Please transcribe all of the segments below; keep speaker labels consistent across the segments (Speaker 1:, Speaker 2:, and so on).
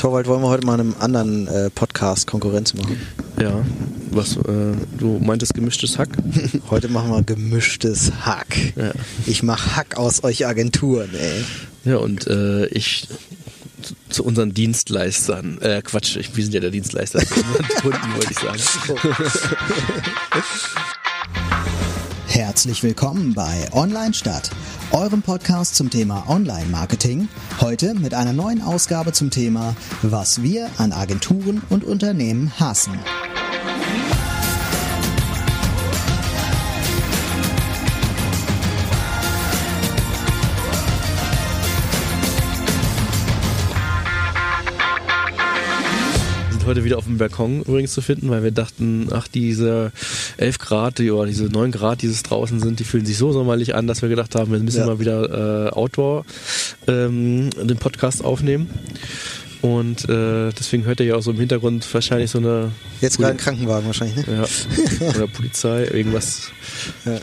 Speaker 1: Torwald, wollen wir heute mal einem anderen äh, Podcast Konkurrenz machen?
Speaker 2: Ja, was, äh, du meintest gemischtes Hack?
Speaker 1: heute machen wir gemischtes Hack. Ja. Ich mach Hack aus euch Agenturen, ey.
Speaker 2: Ja, und äh, ich zu, unseren Dienstleistern, äh, Quatsch, wir sind ja der Dienstleister, Kunden, wollte ich sagen.
Speaker 3: Herzlich willkommen bei Online Stadt, eurem Podcast zum Thema Online-Marketing. Heute mit einer neuen Ausgabe zum Thema, was wir an Agenturen und Unternehmen hassen.
Speaker 2: Heute wieder auf dem Balkon übrigens zu finden, weil wir dachten, ach, diese 11 Grad die, oder diese 9 Grad, die es draußen sind, die fühlen sich so sommerlich an, dass wir gedacht haben, wir müssen ja. mal wieder äh, Outdoor ähm, den Podcast aufnehmen. Und äh, deswegen hört ihr ja auch so im Hintergrund wahrscheinlich so eine.
Speaker 1: Jetzt gerade ein Krankenwagen wahrscheinlich, ne?
Speaker 2: Ja. Oder Polizei, irgendwas.
Speaker 1: Ja.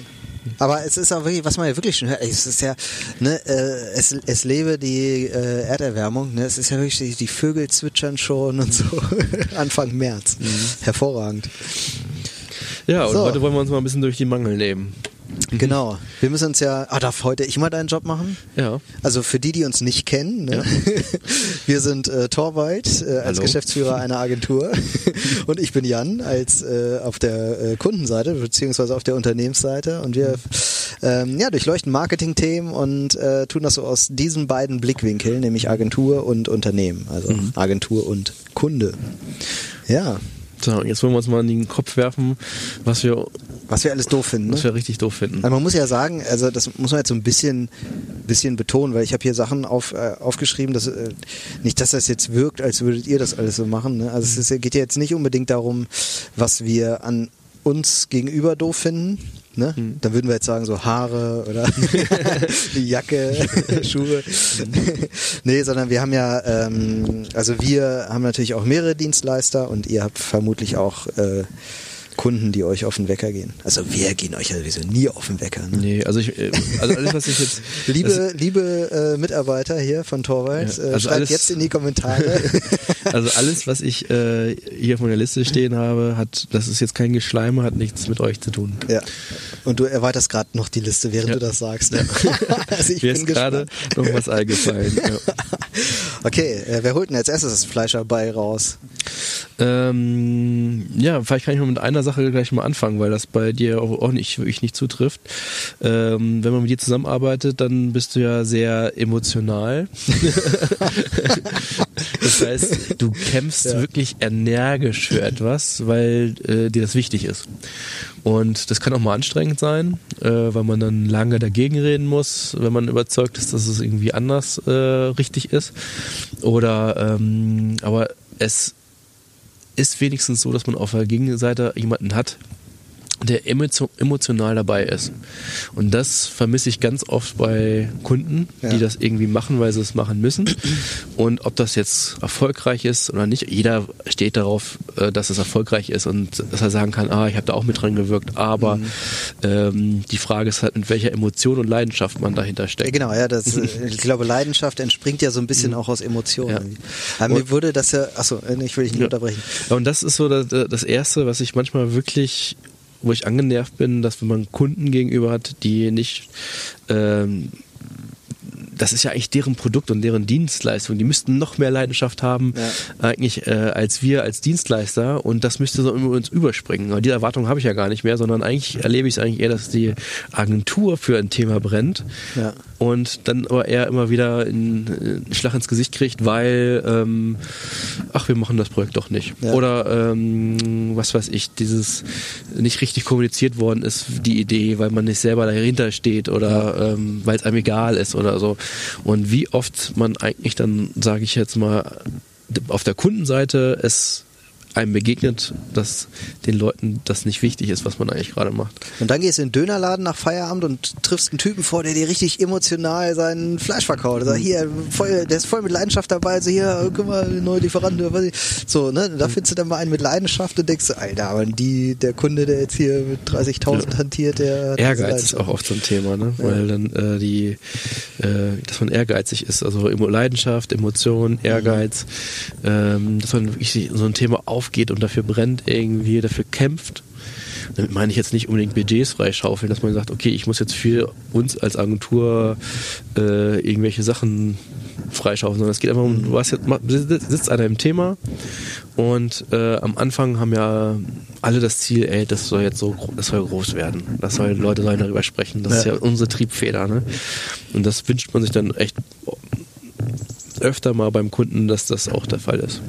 Speaker 1: Aber es ist auch wirklich, was man ja wirklich schon hört, es ist ja, ne, äh, es, es lebe die äh, Erderwärmung, ne, es ist ja wirklich, die, die Vögel zwitschern schon und so, Anfang März. Mhm. Hervorragend.
Speaker 2: Ja, und so. heute wollen wir uns mal ein bisschen durch die Mangel nehmen.
Speaker 1: Mhm. Genau. Wir müssen uns ja, ah, darf heute ich mal deinen Job machen?
Speaker 2: Ja.
Speaker 1: Also für die, die uns nicht kennen, ne? ja. wir sind äh, Torwald äh, als Hallo. Geschäftsführer einer Agentur und ich bin Jan als äh, auf der äh, Kundenseite beziehungsweise auf der Unternehmensseite und wir ähm, ja durchleuchten Marketingthemen und äh, tun das so aus diesen beiden Blickwinkeln, nämlich Agentur und Unternehmen, also mhm. Agentur und Kunde. Ja.
Speaker 2: So, jetzt wollen wir uns mal in den Kopf werfen, was wir
Speaker 1: was wir alles doof finden.
Speaker 2: Ne? Was wir richtig doof finden.
Speaker 1: Also man muss ja sagen, also das muss man jetzt so ein bisschen, bisschen betonen, weil ich habe hier Sachen auf, äh, aufgeschrieben, dass äh, nicht, dass das jetzt wirkt, als würdet ihr das alles so machen. Ne? Also es ist, geht ja jetzt nicht unbedingt darum, was wir an uns gegenüber doof finden. Ne? Hm. Dann würden wir jetzt sagen, so Haare oder die Jacke, Schuhe. nee, sondern wir haben ja, ähm, also wir haben natürlich auch mehrere Dienstleister und ihr habt vermutlich auch äh, Kunden, die euch auf den Wecker gehen. Also wir gehen euch ja sowieso nie auf den Wecker. Ne?
Speaker 2: Nee, also ich, äh, also alles, was ich jetzt...
Speaker 1: liebe liebe äh, Mitarbeiter hier von Torwald, ja, äh, also schreibt alles, jetzt in die Kommentare.
Speaker 2: also alles, was ich äh, hier auf meiner Liste stehen habe, hat, das ist jetzt kein Geschleime, hat nichts mit euch zu tun.
Speaker 1: Ja. Und du erweiterst gerade noch die Liste, während ja. du das sagst. Ja.
Speaker 2: also ich Mir bin ist gerade noch was eingefallen. Ja.
Speaker 1: Okay, äh, wer holt denn als erstes das Fleischerbei raus?
Speaker 2: Ähm, ja, vielleicht kann ich mal mit einer Sache gleich mal anfangen, weil das bei dir auch, auch nicht wirklich nicht zutrifft. Ähm, wenn man mit dir zusammenarbeitet, dann bist du ja sehr emotional. das heißt, du kämpfst ja. wirklich energisch für etwas, weil äh, dir das wichtig ist. Und das kann auch mal anstrengend sein, äh, weil man dann lange dagegen reden muss, wenn man überzeugt ist, dass es irgendwie anders äh, richtig ist. Oder ähm, aber es ist wenigstens so, dass man auf der Gegenseite jemanden hat, der emotional dabei ist. Und das vermisse ich ganz oft bei Kunden, ja. die das irgendwie machen, weil sie es machen müssen. Und ob das jetzt erfolgreich ist oder nicht, jeder steht darauf, äh, dass es erfolgreich ist und dass er sagen kann, ah, ich habe da auch mit dran gewirkt. Aber mhm. ähm, die Frage ist halt, mit welcher Emotion und Leidenschaft man dahinter steckt.
Speaker 1: Genau, ja, das, ich glaube, Leidenschaft entspringt ja so ein bisschen mhm. auch aus Emotionen. Ja. Aber mir wurde das ja, achso, ich will dich nicht ja. unterbrechen.
Speaker 2: Und das ist so das, das Erste, was ich manchmal wirklich wo ich angenervt bin, dass wenn man Kunden gegenüber hat, die nicht ähm, das ist ja eigentlich deren Produkt und deren Dienstleistung. Die müssten noch mehr Leidenschaft haben, ja. eigentlich äh, als wir als Dienstleister und das müsste so über uns überspringen. Aber die Erwartung habe ich ja gar nicht mehr, sondern eigentlich erlebe ich es eigentlich eher, dass die Agentur für ein Thema brennt ja. und dann aber eher immer wieder einen Schlag ins Gesicht kriegt, weil ähm, ach, wir machen das Projekt doch nicht. Ja. Oder ähm, was weiß ich, dieses nicht richtig kommuniziert worden ist, die Idee, weil man nicht selber dahinter steht oder ähm, weil es einem egal ist oder so. Und wie oft man eigentlich dann, sage ich jetzt mal, auf der Kundenseite es einem begegnet, dass den Leuten das nicht wichtig ist, was man eigentlich gerade macht.
Speaker 1: Und dann gehst du in den Dönerladen nach Feierabend und triffst einen Typen vor, der dir richtig emotional sein Fleisch verkauft. Also hier, voll, der ist voll mit Leidenschaft dabei. Also hier, guck mal, neue Lieferant. So, ne? Da findest du dann mal einen mit Leidenschaft und denkst, Alter, aber die, der Kunde, der jetzt hier mit 30.000 ja. hantiert, der
Speaker 2: Ehrgeiz ist auch oft so ein Thema, ne? Ja. Weil dann äh, die, äh, dass man ehrgeizig ist, also Leidenschaft, Emotion, Ehrgeiz, mhm. ähm, dass man wirklich so ein Thema aufgeht und dafür brennt irgendwie, dafür kämpft. Damit meine ich jetzt nicht unbedingt Budgets freischaufeln, dass man sagt, okay, ich muss jetzt für uns als Agentur äh, irgendwelche Sachen freischaufeln, sondern es geht einfach um, du hast jetzt, sitzt einer im Thema und äh, am Anfang haben ja alle das Ziel, ey, das soll jetzt so, das soll groß werden. Das soll, Leute sollen darüber sprechen. Das ja. ist ja unsere Triebfeder, ne? Und das wünscht man sich dann echt öfter mal beim Kunden, dass das auch der Fall ist.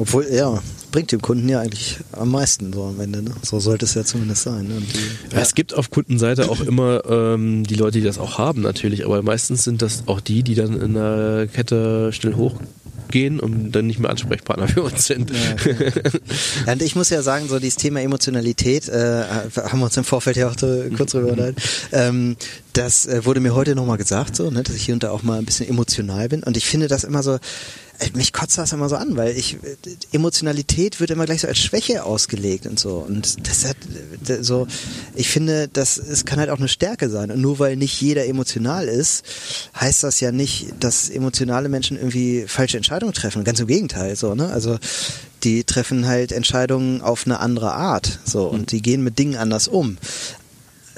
Speaker 1: Obwohl, ja, bringt dem Kunden ja eigentlich am meisten so am Ende. Ne? So sollte es ja zumindest sein. Ne?
Speaker 2: Ja. Es gibt auf Kundenseite auch immer ähm, die Leute, die das auch haben natürlich, aber meistens sind das auch die, die dann in der Kette schnell hochgehen und dann nicht mehr Ansprechpartner für uns sind. Ja,
Speaker 1: ja, und ich muss ja sagen, so dieses Thema Emotionalität, äh, haben wir uns im Vorfeld ja auch kurz drüber unterhalten, ähm, das äh, wurde mir heute nochmal gesagt, so, ne, dass ich hier und da auch mal ein bisschen emotional bin und ich finde das immer so, mich kotzt das immer so an, weil ich Emotionalität wird immer gleich so als Schwäche ausgelegt und so. Und das hat so ich finde, das es kann halt auch eine Stärke sein. Und nur weil nicht jeder emotional ist, heißt das ja nicht, dass emotionale Menschen irgendwie falsche Entscheidungen treffen, ganz im Gegenteil, so, ne? Also die treffen halt Entscheidungen auf eine andere Art, so. Und die gehen mit Dingen anders um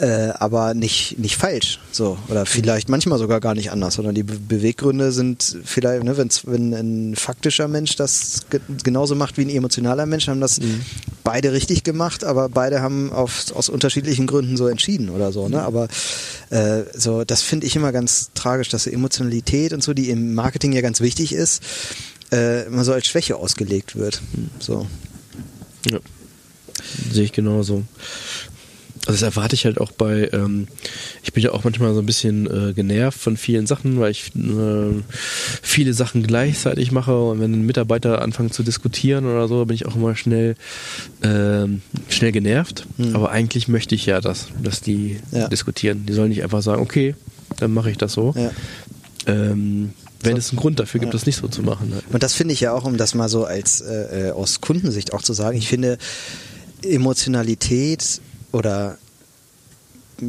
Speaker 1: äh, aber nicht, nicht falsch. So. Oder vielleicht manchmal sogar gar nicht anders, sondern die Be Beweggründe sind vielleicht, ne, wenn's, wenn ein faktischer Mensch das ge genauso macht wie ein emotionaler Mensch, haben das mhm. beide richtig gemacht, aber beide haben auf, aus unterschiedlichen Gründen so entschieden oder so. Ne? Aber äh, so, das finde ich immer ganz tragisch, dass so Emotionalität und so, die im Marketing ja ganz wichtig ist, äh, immer so als Schwäche ausgelegt wird. So.
Speaker 2: Ja. Sehe ich genauso. Also das erwarte ich halt auch bei, ähm, ich bin ja auch manchmal so ein bisschen äh, genervt von vielen Sachen, weil ich äh, viele Sachen gleichzeitig mache und wenn ein Mitarbeiter anfängt zu diskutieren oder so, bin ich auch immer schnell äh, schnell genervt. Mhm. Aber eigentlich möchte ich ja das, dass die ja. diskutieren. Die sollen nicht einfach sagen, okay, dann mache ich das so. Ja. Ähm, wenn es einen Grund dafür gibt, ja. das nicht so zu machen. Halt.
Speaker 1: Und das finde ich ja auch, um das mal so als äh, äh aus Kundensicht auch zu sagen, ich finde Emotionalität oder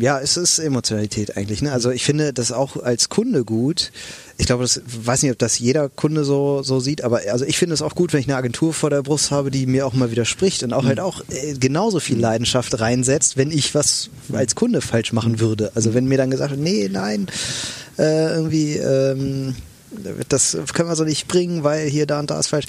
Speaker 1: ja, es ist Emotionalität eigentlich. Ne? Also ich finde das auch als Kunde gut. Ich glaube, das weiß nicht, ob das jeder Kunde so so sieht, aber also ich finde es auch gut, wenn ich eine Agentur vor der Brust habe, die mir auch mal widerspricht und auch mhm. halt auch äh, genauso viel mhm. Leidenschaft reinsetzt, wenn ich was als Kunde falsch machen würde. Also wenn mir dann gesagt wird, nee, nein, äh, irgendwie ähm, das können wir so nicht bringen, weil hier da und da ist falsch.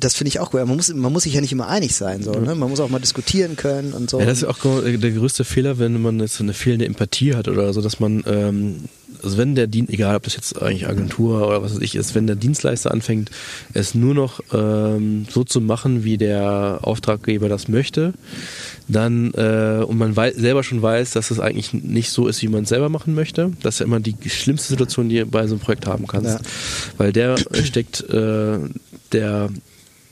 Speaker 1: Das finde ich auch gut. Man muss, man muss sich ja nicht immer einig sein, so, ne? Man muss auch mal diskutieren können und so.
Speaker 2: Ja, das ist auch der größte Fehler, wenn man jetzt eine fehlende Empathie hat oder so, dass man, ähm, also wenn der Dienst, egal ob das jetzt eigentlich Agentur oder was weiß ich ist, wenn der Dienstleister anfängt, es nur noch ähm, so zu machen, wie der Auftraggeber das möchte, dann äh, und man weiß, selber schon weiß, dass es eigentlich nicht so ist, wie man es selber machen möchte. Das ist ja immer die schlimmste Situation, die du bei so einem Projekt haben kannst. Ja. Weil der steckt, äh, der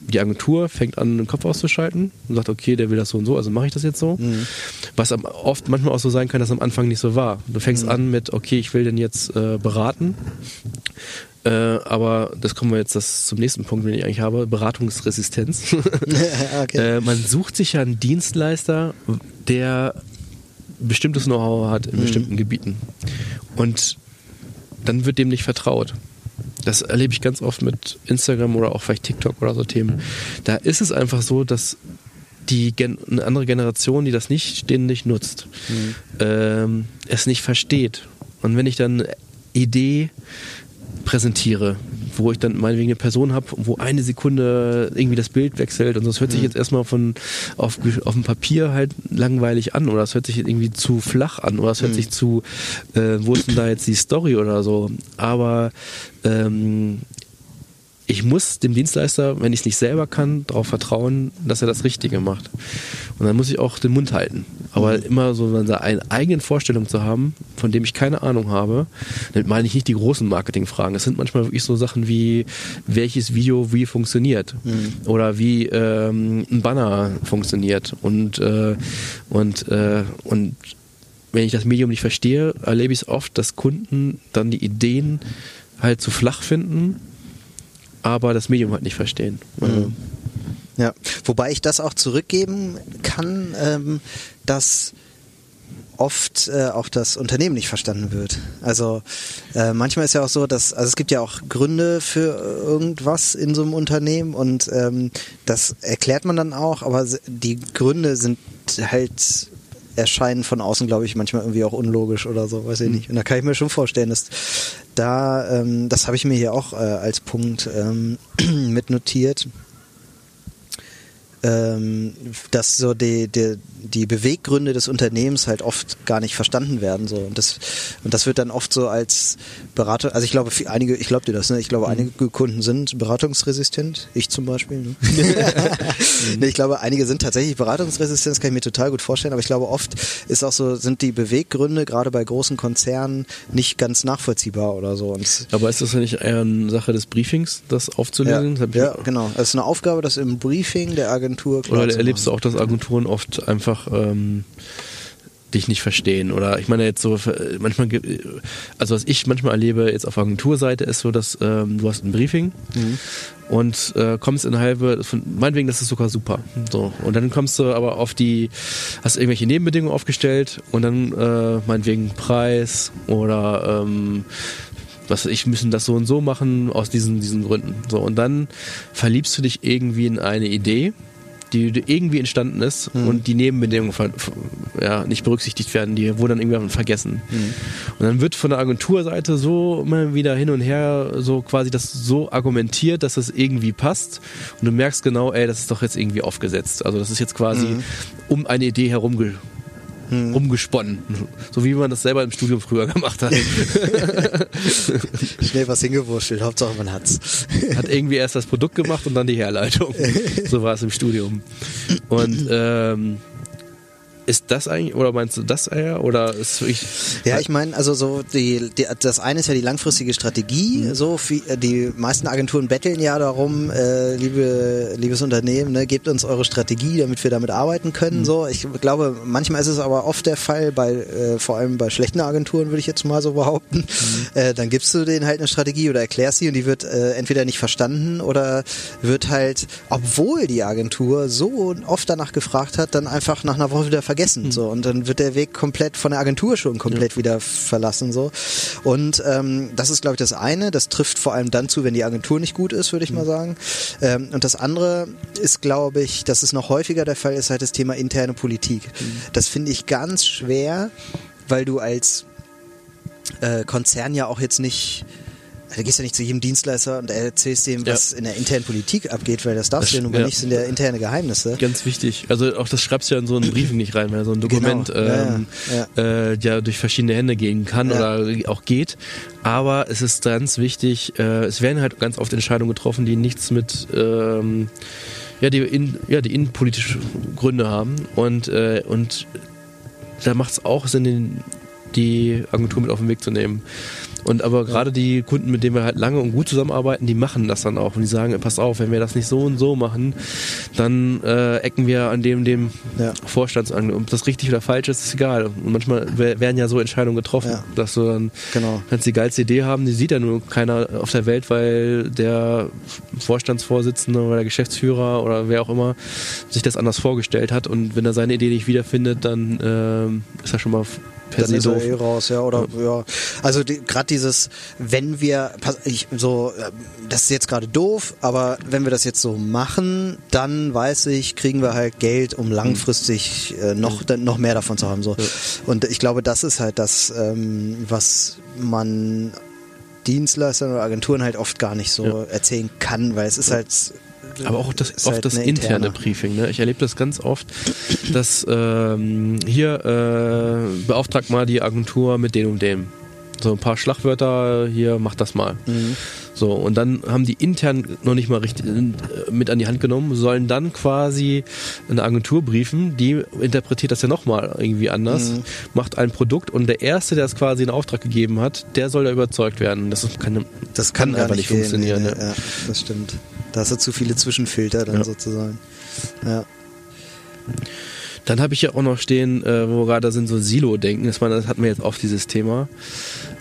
Speaker 2: die Agentur fängt an, den Kopf auszuschalten und sagt, okay, der will das so und so, also mache ich das jetzt so. Mhm. Was oft manchmal auch so sein kann, dass am Anfang nicht so war. Du fängst mhm. an mit, okay, ich will den jetzt äh, beraten äh, aber das kommen wir jetzt das zum nächsten Punkt, den ich eigentlich habe, Beratungsresistenz. okay. äh, man sucht sich ja einen Dienstleister, der bestimmtes Know-how hat in mhm. bestimmten Gebieten. Und dann wird dem nicht vertraut. Das erlebe ich ganz oft mit Instagram oder auch vielleicht TikTok oder so Themen. Da ist es einfach so, dass die Gen eine andere Generation, die das nicht, nicht nutzt, mhm. ähm, es nicht versteht. Und wenn ich dann eine Idee präsentiere, wo ich dann meinetwegen eine Person habe, wo eine Sekunde irgendwie das Bild wechselt und das hört sich mhm. jetzt erstmal von auf, auf dem Papier halt langweilig an oder es hört sich irgendwie zu flach an oder es hört mhm. sich zu, äh, wo ist denn da jetzt die Story oder so. Aber ähm, ich muss dem Dienstleister, wenn ich es nicht selber kann, darauf vertrauen, dass er das Richtige macht. Und dann muss ich auch den Mund halten. Aber
Speaker 1: Mhm.
Speaker 2: immer so eine eigene Vorstellung zu haben, von dem ich keine Ahnung habe, damit meine ich nicht die großen Marketingfragen. Es sind manchmal wirklich so Sachen wie, welches Video wie funktioniert
Speaker 1: Mhm.
Speaker 2: oder wie ähm, ein Banner funktioniert. Und, äh, und, äh, und wenn ich das Medium nicht verstehe, erlebe ich es oft, dass Kunden dann die Ideen halt zu flach finden, aber das Medium halt nicht verstehen.
Speaker 1: Mhm. Ja, wobei ich das auch zurückgeben kann, ähm, dass oft äh, auch das Unternehmen nicht verstanden wird. Also äh, manchmal ist ja auch so, dass also es gibt ja auch Gründe für irgendwas in so einem Unternehmen und ähm, das erklärt man dann auch, aber die Gründe sind halt erscheinen von außen, glaube ich, manchmal irgendwie auch unlogisch oder so, weiß ich nicht. Und da kann ich mir schon vorstellen, dass da, ähm, das habe ich mir hier auch äh, als Punkt ähm, mitnotiert, ähm, dass so die, die, die Beweggründe des Unternehmens halt oft gar nicht verstanden werden. So. Und, das, und das wird dann oft so als Berater, also ich glaube, einige, ich glaube dir das, ne? ich glaube, einige Kunden sind beratungsresistent, ich zum Beispiel. Ne? nee, ich glaube, einige sind tatsächlich beratungsresistent, das kann ich mir total gut vorstellen, aber ich glaube, oft ist auch so, sind die Beweggründe gerade bei großen Konzernen nicht ganz nachvollziehbar oder so. Und
Speaker 2: Aber ist das ja nicht eher eine Sache des Briefings, das aufzulösen? Ich-
Speaker 1: ja, genau. Es ist eine Aufgabe, das im Briefing der Agentur klar
Speaker 2: Oder erlebst du auch, dass Agenturen oft einfach ähm, dich nicht verstehen? Oder ich meine jetzt so, äh, manchmal, ge- also was ich manchmal erlebe jetzt auf Agenturseite ist so, dass ähm, du hast ein Briefing und äh, kommst in eine halbe, von, meinetwegen, das ist sogar super. So. Und dann kommst du aber auf die, hast irgendwelche Nebenbedingungen aufgestellt und dann äh, meinetwegen Preis oder ähm, was ich, müssen das so und so machen aus diesen, diesen Gründen. So, und dann verliebst du dich irgendwie in eine Idee, die irgendwie entstanden ist und die Nebenbedingungen ja, nicht berücksichtigt werden, die wurden dann irgendwann vergessen. Und dann wird von der Agenturseite so immer wieder hin und her so quasi das so argumentiert, dass es irgendwie passt und du merkst genau, ey, das ist doch jetzt irgendwie aufgesetzt. Also das ist jetzt quasi um eine Idee herumge rumgesponnen. So wie man das selber im Studium früher gemacht hat.
Speaker 1: Schnell was hingewurschtelt, Hauptsache man hat's.
Speaker 2: hat irgendwie erst das Produkt gemacht und dann die Herleitung. So war es im Studium. Und ähm, ist das eigentlich, oder meinst du das eher? Oder ist wirklich.
Speaker 1: Ja, ich meine, also so die, die das eine ist ja die langfristige Strategie.
Speaker 2: Mhm.
Speaker 1: So viel, die meisten Agenturen betteln ja darum, äh, liebe liebes Unternehmen, ne, gebt uns eure Strategie, damit wir damit arbeiten können.
Speaker 2: Mhm.
Speaker 1: So, ich glaube, manchmal ist es aber oft der Fall, bei äh, vor allem bei schlechten Agenturen würde ich jetzt mal so behaupten.
Speaker 2: Mhm.
Speaker 1: Äh, dann gibst du denen halt eine Strategie oder erklärst sie und die wird äh, entweder nicht verstanden oder wird halt, obwohl die Agentur so oft danach gefragt hat, dann einfach nach einer Woche wieder vergessen. So und dann wird der Weg komplett von der Agentur schon komplett wieder verlassen. So und ähm, das ist glaube ich das eine. Das trifft vor allem dann zu, wenn die Agentur nicht gut ist, würde ich mal sagen. Ähm, und das andere ist glaube ich, dass es noch häufiger der Fall ist, halt das Thema interne Politik. Das finde ich ganz schwer, weil du als äh, Konzern ja auch jetzt nicht du gehst ja nicht zu jedem Dienstleister und erzählst dem, was in der internen Politik abgeht, weil das darfst
Speaker 2: Das-
Speaker 1: du ja nun mal
Speaker 2: ja.
Speaker 1: nicht, sind ja interne Geheimnisse.
Speaker 2: Ganz wichtig. Also auch das schreibst du ja in so einen Briefing nicht rein, weil so ein Dokument
Speaker 1: Genau. Ja,
Speaker 2: ähm,
Speaker 1: ja.
Speaker 2: Äh, ja durch verschiedene Hände gehen kann
Speaker 1: Ja.
Speaker 2: oder auch geht. Aber es ist ganz wichtig, äh, es werden halt ganz oft Entscheidungen getroffen, die nichts mit ähm, ja, die in, ja, die innenpolitische Gründe haben. Und, äh, und da macht es auch Sinn, den, die Agentur mit auf den Weg zu nehmen. Und aber gerade die Kunden, mit denen wir halt lange und gut zusammenarbeiten, die machen das dann auch. Und die sagen, pass auf, wenn wir das nicht so und so machen, dann äh, ecken wir an dem, dem
Speaker 1: Ja.
Speaker 2: Vorstand an. Ob das richtig oder falsch ist, ist egal. Und manchmal wer- werden ja so Entscheidungen getroffen,
Speaker 1: Ja.
Speaker 2: dass du dann
Speaker 1: Genau.
Speaker 2: kannst die geilste Idee haben, die sieht ja nur keiner auf der Welt, weil der Vorstandsvorsitzende oder der Geschäftsführer oder wer auch immer sich das anders vorgestellt hat. Und wenn er seine Idee nicht wiederfindet, dann ähm, ist er schon mal per
Speaker 1: dann
Speaker 2: se
Speaker 1: ist
Speaker 2: doof.
Speaker 1: eh raus, ja, oder ja. Also die, gerade dieses, wenn wir, ich, so, äh, das ist jetzt gerade doof, aber wenn wir das jetzt so machen, dann weiß ich, kriegen wir halt Geld, um langfristig äh, noch dann noch mehr davon zu haben. So. Und ich glaube, das ist halt das, ähm, was man Dienstleistern oder Agenturen halt oft gar nicht so
Speaker 2: Ja.
Speaker 1: erzählen kann, weil es ist halt
Speaker 2: Aber auch das, oft
Speaker 1: halt
Speaker 2: das interne
Speaker 1: interne.
Speaker 2: Briefing. Ne? Ich erlebe das ganz oft, dass ähm, hier äh, beauftragt mal die Agentur mit dem und dem. So ein paar Schlagwörter hier, mach das mal.
Speaker 1: Mhm.
Speaker 2: So, und dann haben die intern noch nicht mal richtig äh, mit an die Hand genommen, sollen dann quasi eine Agentur briefen, die interpretiert das ja nochmal irgendwie anders,
Speaker 1: Mhm.
Speaker 2: macht ein Produkt und der Erste, der es quasi in Auftrag gegeben hat, der soll da überzeugt werden. Das ist keine,
Speaker 1: Das kann, gar
Speaker 2: einfach
Speaker 1: nicht
Speaker 2: nicht funktionieren.
Speaker 1: Gehen,
Speaker 2: ne?
Speaker 1: ja, ja, das stimmt. Da hast du zu viele Zwischenfilter dann
Speaker 2: Ja.
Speaker 1: sozusagen. Ja.
Speaker 2: Dann habe ich ja auch noch stehen, äh, wo gerade sind, so Silo-Denken. Das, das hatten wir jetzt oft, dieses Thema.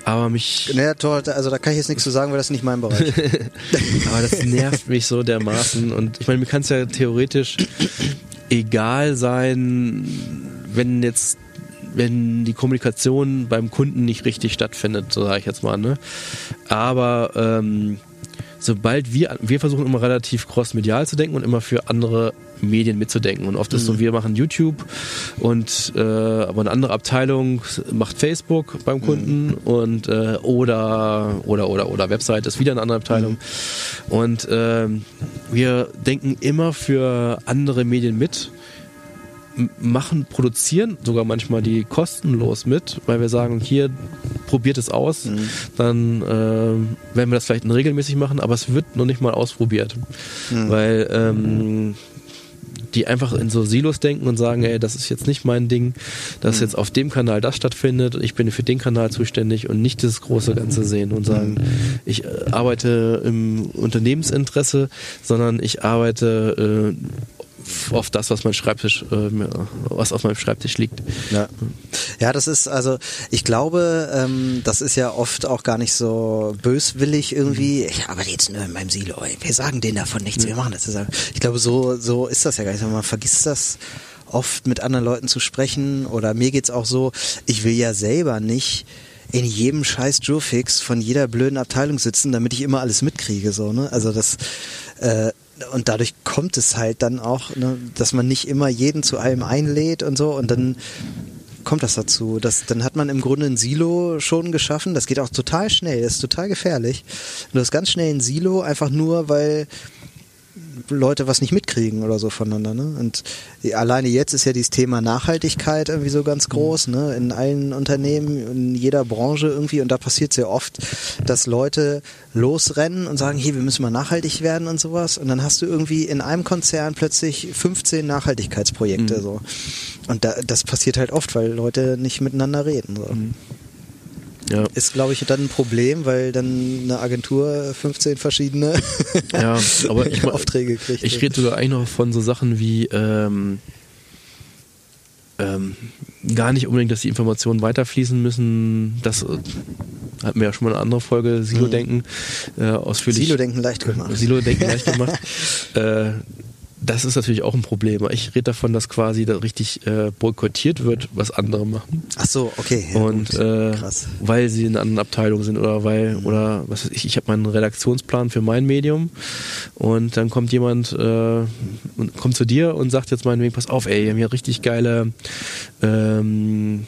Speaker 2: Aber mich,
Speaker 1: Naja, toll, also da kann ich jetzt nichts zu sagen, weil das ist nicht mein Bereich.
Speaker 2: aber das nervt mich so dermaßen. Und ich meine, mir kann es ja theoretisch egal sein, wenn jetzt wenn die Kommunikation beim Kunden nicht richtig stattfindet, so sage ich jetzt mal. Ne? Aber ähm, sobald wir, wir versuchen immer relativ cross-medial zu denken und immer für andere Medien mitzudenken. Und oft ist so, wir machen YouTube und äh, aber eine andere Abteilung macht Facebook beim Kunden und äh, oder oder oder oder Website ist wieder eine andere Abteilung. Und ähm, wir denken immer für andere Medien mit machen, produzieren sogar manchmal die kostenlos mit, weil wir sagen, hier probiert es aus, dann äh, werden wir das vielleicht regelmäßig machen, aber es wird noch nicht mal ausprobiert, weil ähm, die einfach in so Silos denken und sagen, ey, das ist jetzt nicht mein Ding, dass jetzt auf dem Kanal das stattfindet und ich bin für den Kanal zuständig und nicht das große Ganze sehen und sagen, ich äh, arbeite im Unternehmensinteresse, sondern ich arbeite äh, auf das, was mein Schreibtisch, äh, was auf meinem Schreibtisch liegt.
Speaker 1: Ja. ja, das ist also, ich glaube, ähm, das ist ja oft auch gar nicht so böswillig irgendwie. Ich arbeite jetzt nur in meinem Silo. Ey. Wir sagen denen davon nichts, wir machen das. zusammen. Ich glaube, so so ist das ja gar nicht. Man vergisst das oft mit anderen Leuten zu sprechen oder mir geht's auch so. Ich will ja selber nicht in jedem scheiß Jurfix von jeder blöden Abteilung sitzen, damit ich immer alles mitkriege, so, ne? Also das, äh, und dadurch kommt es halt dann auch, ne, dass man nicht immer jeden zu allem einlädt und so und dann kommt das dazu. Das, dann hat man im Grunde ein Silo schon geschaffen. Das geht auch total schnell, das ist total gefährlich. Du hast ganz schnell ein Silo, einfach nur, weil Leute was nicht mitkriegen oder so voneinander. Ne? Und alleine jetzt ist ja dieses Thema Nachhaltigkeit irgendwie so ganz groß, ne? in allen Unternehmen, in jeder Branche irgendwie. Und da passiert sehr oft, dass Leute losrennen und sagen, hier, wir müssen mal nachhaltig werden und sowas. Und dann hast du irgendwie in einem Konzern plötzlich 15 Nachhaltigkeitsprojekte. so. Und da, das passiert halt oft, weil Leute nicht miteinander reden. So.
Speaker 2: Ja.
Speaker 1: Ist, glaube ich, dann ein Problem, weil dann eine Agentur 15 verschiedene
Speaker 2: Ja, aber ich
Speaker 1: Aufträge kriegt.
Speaker 2: Ich rede sogar eigentlich noch von so Sachen wie ähm, ähm, gar nicht unbedingt, dass die Informationen weiterfließen müssen. Das äh, hatten wir ja schon mal eine andere Folge, Silo-Denken, äh, ausführlich.
Speaker 1: Silo-Denken leicht gemacht.
Speaker 2: Silo-Denken leicht gemacht. äh, das ist natürlich auch ein Problem. Ich rede davon, dass quasi da richtig äh, boykottiert wird, was andere machen.
Speaker 1: Ach so, okay. ja,
Speaker 2: und äh, weil sie in einer anderen Abteilung sind oder weil oder was weiß ich, ich habe meinen Redaktionsplan für mein Medium und dann kommt jemand äh, und kommt zu dir und sagt jetzt meinetwegen, pass auf, ey, wir haben hier richtig geile ähm,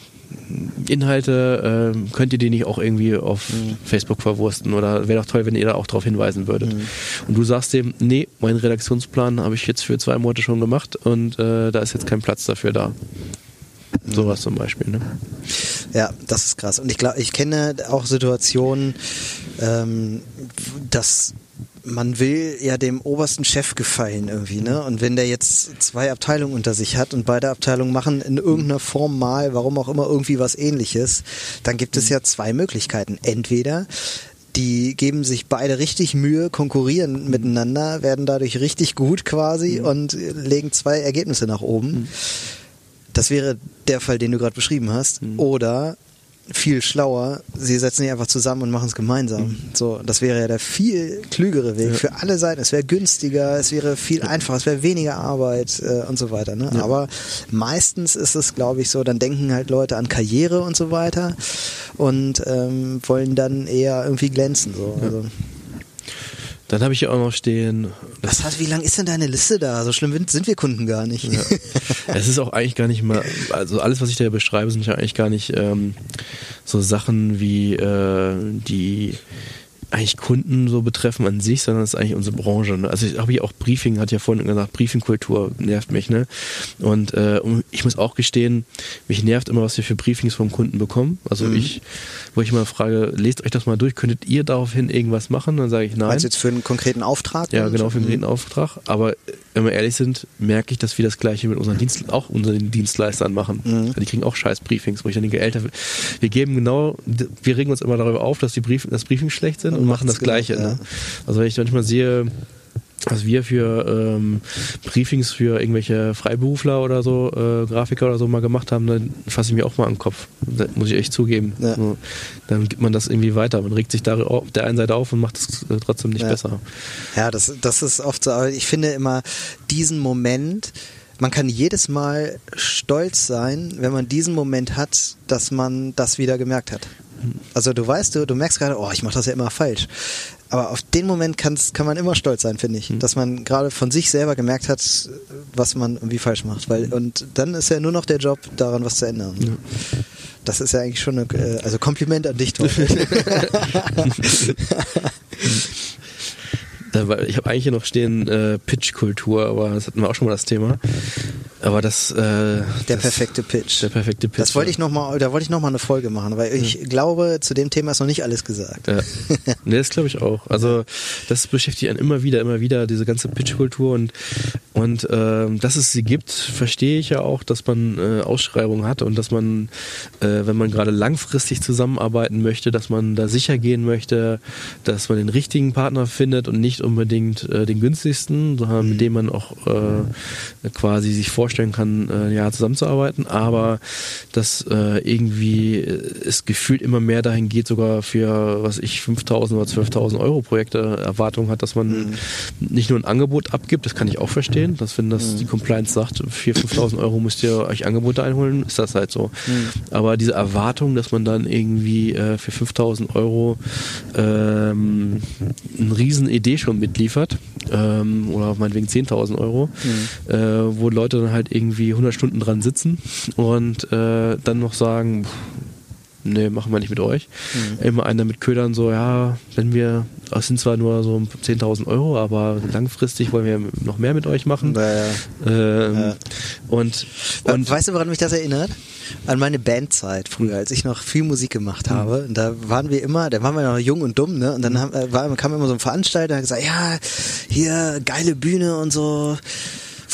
Speaker 2: Inhalte, ähm, könnt ihr die nicht auch irgendwie auf
Speaker 1: Mhm.
Speaker 2: Facebook verwursten oder wäre doch toll, wenn ihr da auch darauf hinweisen würdet.
Speaker 1: Mhm.
Speaker 2: Und du sagst dem, nee, meinen Redaktionsplan habe ich jetzt für zwei Monate schon gemacht und äh, da ist jetzt kein Platz dafür da. Sowas zum Beispiel, ne?
Speaker 1: Ja, das ist krass. Und ich glaube, ich kenne auch Situationen, ähm, dass man will ja dem obersten Chef gefallen irgendwie, ne? Und wenn der jetzt zwei Abteilungen unter sich hat und beide Abteilungen machen in irgendeiner Form mal, warum auch immer, irgendwie was ähnliches, dann gibt es ja zwei Möglichkeiten. Entweder die geben sich beide richtig Mühe, konkurrieren miteinander, werden dadurch richtig gut quasi und legen zwei Ergebnisse nach oben. Das wäre der Fall, den du gerade beschrieben hast. Oder viel schlauer, sie setzen sich einfach zusammen und machen es gemeinsam. So, das wäre ja der viel klügere Weg für alle Seiten. Es wäre günstiger, es wäre viel einfacher, es wäre weniger Arbeit äh, und so weiter. Ne? Aber meistens ist es, glaube ich, so, dann denken halt Leute an Karriere und so weiter und ähm, wollen dann eher irgendwie glänzen. So. Also,
Speaker 2: Dann habe ich hier auch noch stehen,
Speaker 1: was hat, wie lang ist denn deine Liste da? So schlimm sind wir Kunden gar nicht.
Speaker 2: Ja. Es ist auch eigentlich gar nicht mal, also alles, was ich da beschreibe, sind ja eigentlich gar nicht ähm, so Sachen wie äh, die eigentlich Kunden so betreffen an sich, sondern es ist eigentlich unsere Branche. Ne? Also ich habe ja auch Briefing, hat ja vorhin gesagt, Briefingkultur nervt mich, ne? Und äh, ich muss auch gestehen, mich nervt immer, was wir für Briefings vom Kunden bekommen. Also mhm. ich, wo ich mal frage, lest euch das mal durch, könntet ihr daraufhin irgendwas machen? Dann sage ich nein.
Speaker 1: Meinst du jetzt für einen konkreten Auftrag?
Speaker 2: Ja, genau, für einen konkreten Auftrag. Aber wenn wir ehrlich sind, merke ich, dass wir das gleiche mit unseren Dienst, auch unseren Dienstleistern machen. Mhm. Die kriegen auch scheiß Briefings, wo ich dann denke, älter, wir geben genau, wir regen uns immer darüber auf, dass die Brief, das Briefing schlecht sind und, machen das Gleiche. Genau, ja. ne? Also wenn ich manchmal sehe, was wir für ähm, Briefings für irgendwelche Freiberufler oder so, äh, Grafiker oder so mal gemacht haben, dann fasse ich mir auch mal an den Kopf. Das muss ich echt zugeben. Ja. Dann gibt man das irgendwie weiter. Man regt sich da auf der einen Seite auf und macht es äh, trotzdem nicht
Speaker 1: ja.
Speaker 2: besser.
Speaker 1: Ja, das, das ist oft so. Aber ich finde immer diesen Moment, man kann jedes Mal stolz sein, wenn man diesen Moment hat, dass man das wieder gemerkt hat. Also du weißt, du, du merkst gerade, oh, ich mache das ja immer falsch. Aber auf den Moment kann's, kann man immer stolz sein, finde ich, mhm. dass man gerade von sich selber gemerkt hat, was man irgendwie falsch macht. Weil, und dann ist ja nur noch der Job, daran was zu ändern. Ja. Das ist ja eigentlich schon eine, äh, also Kompliment an dich, Torben.
Speaker 2: ich habe eigentlich hier noch stehen äh, Pitch-Kultur, aber das hatten wir auch schon mal das Thema. Aber das, äh, der
Speaker 1: das, perfekte Pitch.
Speaker 2: Der perfekte Pitch.
Speaker 1: Das wollte ich noch mal, da wollte ich noch mal eine Folge machen, weil ich mhm. glaube, zu dem Thema ist noch nicht alles gesagt. Ja.
Speaker 2: nee, das glaube ich auch. Also das beschäftigt einen immer wieder, immer wieder diese ganze Pitch-Kultur und und äh, dass es sie gibt, verstehe ich ja auch, dass man äh, Ausschreibungen hat und dass man, äh, wenn man gerade langfristig zusammenarbeiten möchte, dass man da sicher gehen möchte, dass man den richtigen Partner findet und nicht unbedingt äh, den günstigsten, sondern mhm. mit dem man auch äh, quasi sich vorstellen kann, äh, ja zusammenzuarbeiten. Aber dass äh, irgendwie es gefühlt immer mehr dahin geht, sogar für was ich 5.000 oder 12.000 Euro Projekte Erwartungen hat, dass man mhm. nicht nur ein Angebot abgibt, das kann ich auch verstehen. Dass wenn das mhm. die Compliance sagt, 4.000, 5.000 Euro müsst ihr euch Angebote einholen, ist das halt so. Mhm. Aber diese Erwartung, dass man dann irgendwie äh, für 5.000 Euro ähm, eine riesen Idee schon mitliefert ähm, oder meinetwegen 10.000 Euro, mhm. äh, wo Leute dann halt irgendwie 100 Stunden dran sitzen und äh, dann noch sagen, nee, machen wir nicht mit euch. Mhm. Immer einer mit Ködern so, ja, wenn wir, das sind zwar nur so 10.000 Euro, aber langfristig wollen wir noch mehr mit euch machen.
Speaker 1: Ja,
Speaker 2: ähm, ja. Und, und
Speaker 1: weißt du, woran mich das erinnert? An meine Bandzeit früher, als ich noch viel Musik gemacht mhm. habe. Und da waren wir immer, da waren wir noch jung und dumm, ne? Und dann mhm. haben, äh, war, kam immer so ein Veranstalter und hat gesagt, ja, hier geile Bühne und so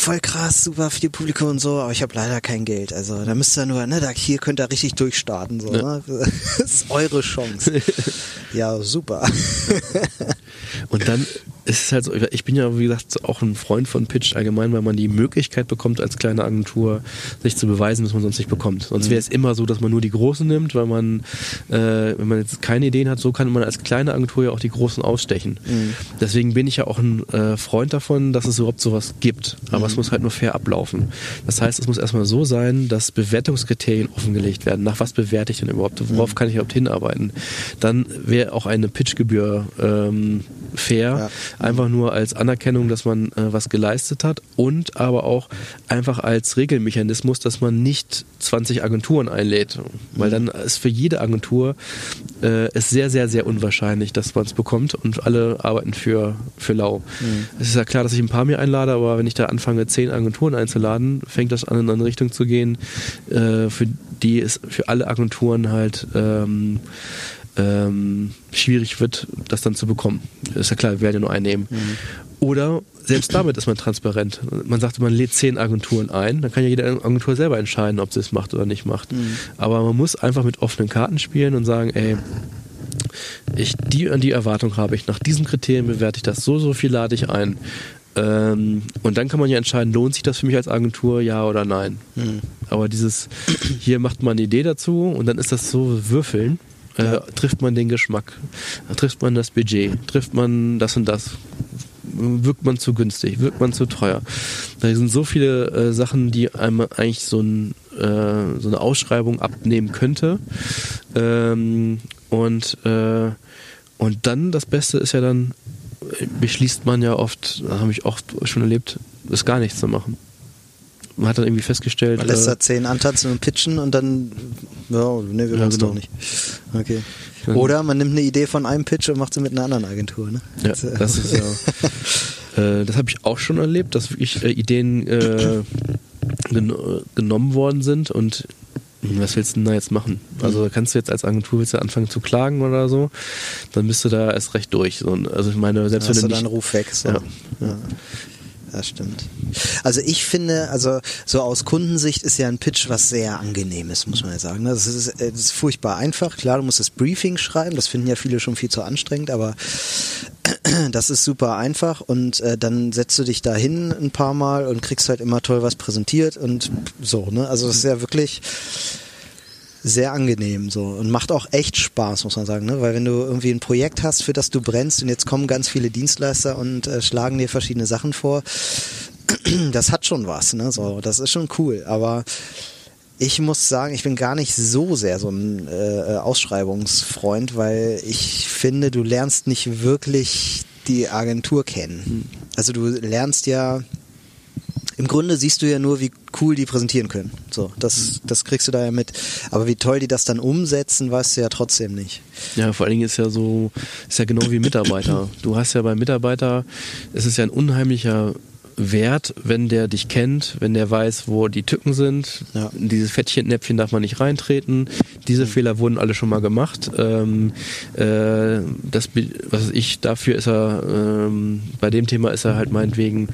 Speaker 1: voll krass, super die Publikum und so, aber ich habe leider kein Geld. Also da müsst ihr nur, ne, da hier könnt ihr richtig durchstarten. So, ne? Das ist eure Chance. ja, super.
Speaker 2: und dann ist es halt so, ich bin ja, wie gesagt, auch ein Freund von Pitch allgemein, weil man die Möglichkeit bekommt, als kleine Agentur sich zu beweisen, was man sonst nicht bekommt. Sonst wäre es mhm. immer so, dass man nur die Großen nimmt, weil man, äh, wenn man jetzt keine Ideen hat, so kann man als kleine Agentur ja auch die Großen ausstechen. Mhm. Deswegen bin ich ja auch ein äh, Freund davon, dass es überhaupt sowas gibt. Aber mhm. es muss halt nur fair ablaufen. Das heißt, es muss erstmal so sein, dass Bewertungskriterien offengelegt werden. Nach was bewerte ich denn überhaupt? Worauf mhm. kann ich überhaupt hinarbeiten? Dann wäre auch eine Pitchgebühr ähm, fair. Ja Einfach nur als Anerkennung, dass man äh, was geleistet hat und aber auch einfach als Regelmechanismus, dass man nicht 20 Agenturen einlädt. Weil dann ist für jede Agentur äh, es sehr, sehr, sehr unwahrscheinlich, dass man es bekommt und alle arbeiten für, für lau. Mhm. Es ist ja klar, dass ich ein paar mehr einlade, aber wenn ich da anfange, zehn Agenturen einzuladen, fängt das an, in eine Richtung zu gehen, äh, für die es für alle Agenturen halt ähm, ähm, schwierig wird, das dann zu bekommen. Ist ja klar, wir werden ja nur einnehmen. Mhm. Oder selbst damit ist man transparent. Man sagt, man lädt zehn Agenturen ein, dann kann ja jede Agentur selber entscheiden, ob sie es macht oder nicht macht. Mhm. Aber man muss einfach mit offenen Karten spielen und sagen, ey, ich die und die Erwartung habe ich, nach diesen Kriterien bewerte ich das, so, so viel lade ich ein. Ähm, und dann kann man ja entscheiden, lohnt sich das für mich als Agentur, ja oder nein. Mhm. Aber dieses, hier macht man eine Idee dazu und dann ist das so Würfeln äh, trifft man den Geschmack, trifft man das Budget, trifft man das und das, wirkt man zu günstig, wirkt man zu teuer. Da sind so viele äh, Sachen, die einem eigentlich so, ein, äh, so eine Ausschreibung abnehmen könnte. Ähm, und, äh, und dann das Beste ist ja dann, beschließt man ja oft, habe ich auch schon erlebt, ist gar nichts zu machen man hat dann irgendwie festgestellt.
Speaker 1: Man lässt äh, da zehn antanzen und pitchen und dann, ja, ne, wir ja, genau. doch nicht. Okay. Oder man nimmt eine Idee von einem Pitch und macht sie mit einer anderen Agentur. Ne?
Speaker 2: Ja, das ist ja. äh, das habe ich auch schon erlebt, dass wirklich äh, Ideen äh, gen genommen worden sind und hm, was willst du denn da jetzt machen? Also kannst du jetzt als Agentur willst du anfangen zu klagen oder so, dann bist du da erst recht durch. So, also ich meine, selbst
Speaker 1: Dann
Speaker 2: wenn
Speaker 1: hast
Speaker 2: du
Speaker 1: du
Speaker 2: nicht,
Speaker 1: Ruf weg. So.
Speaker 2: Ja.
Speaker 1: Ja. Das stimmt. Also ich finde, also so aus Kundensicht ist ja ein Pitch was sehr angenehmes, muss man ja sagen. Das ist, äh, das ist furchtbar einfach. Klar, du musst das Briefing schreiben, das finden ja viele schon viel zu anstrengend, aber das ist super einfach und äh, dann setzt du dich da hin ein paar Mal und kriegst halt immer toll was präsentiert und so, ne? Also das ist ja wirklich sehr angenehm so und macht auch echt Spaß, muss man sagen, ne? Weil wenn du irgendwie ein Projekt hast, für das du brennst und jetzt kommen ganz viele Dienstleister und äh, schlagen dir verschiedene Sachen vor, das hat schon was, ne? So, das ist schon cool, aber ich muss sagen, ich bin gar nicht so sehr so ein äh, Ausschreibungsfreund, weil ich finde, du lernst nicht wirklich die Agentur kennen. Also du lernst ja im Grunde siehst du ja nur, wie cool die präsentieren können. So, das, das kriegst du da ja mit. Aber wie toll die das dann umsetzen, weißt du ja trotzdem nicht.
Speaker 2: Ja, vor allen Dingen ist ja so, ist ja genau wie Mitarbeiter. Du hast ja bei Mitarbeiter, es ist ja ein unheimlicher Wert, wenn der dich kennt, wenn der weiß, wo die Tücken sind.
Speaker 1: Ja.
Speaker 2: In dieses Fettchennäpfchen darf man nicht reintreten. Diese Fehler wurden alle schon mal gemacht. Ähm, äh, das, was ich, dafür ist er, ähm, bei dem Thema ist er halt meinetwegen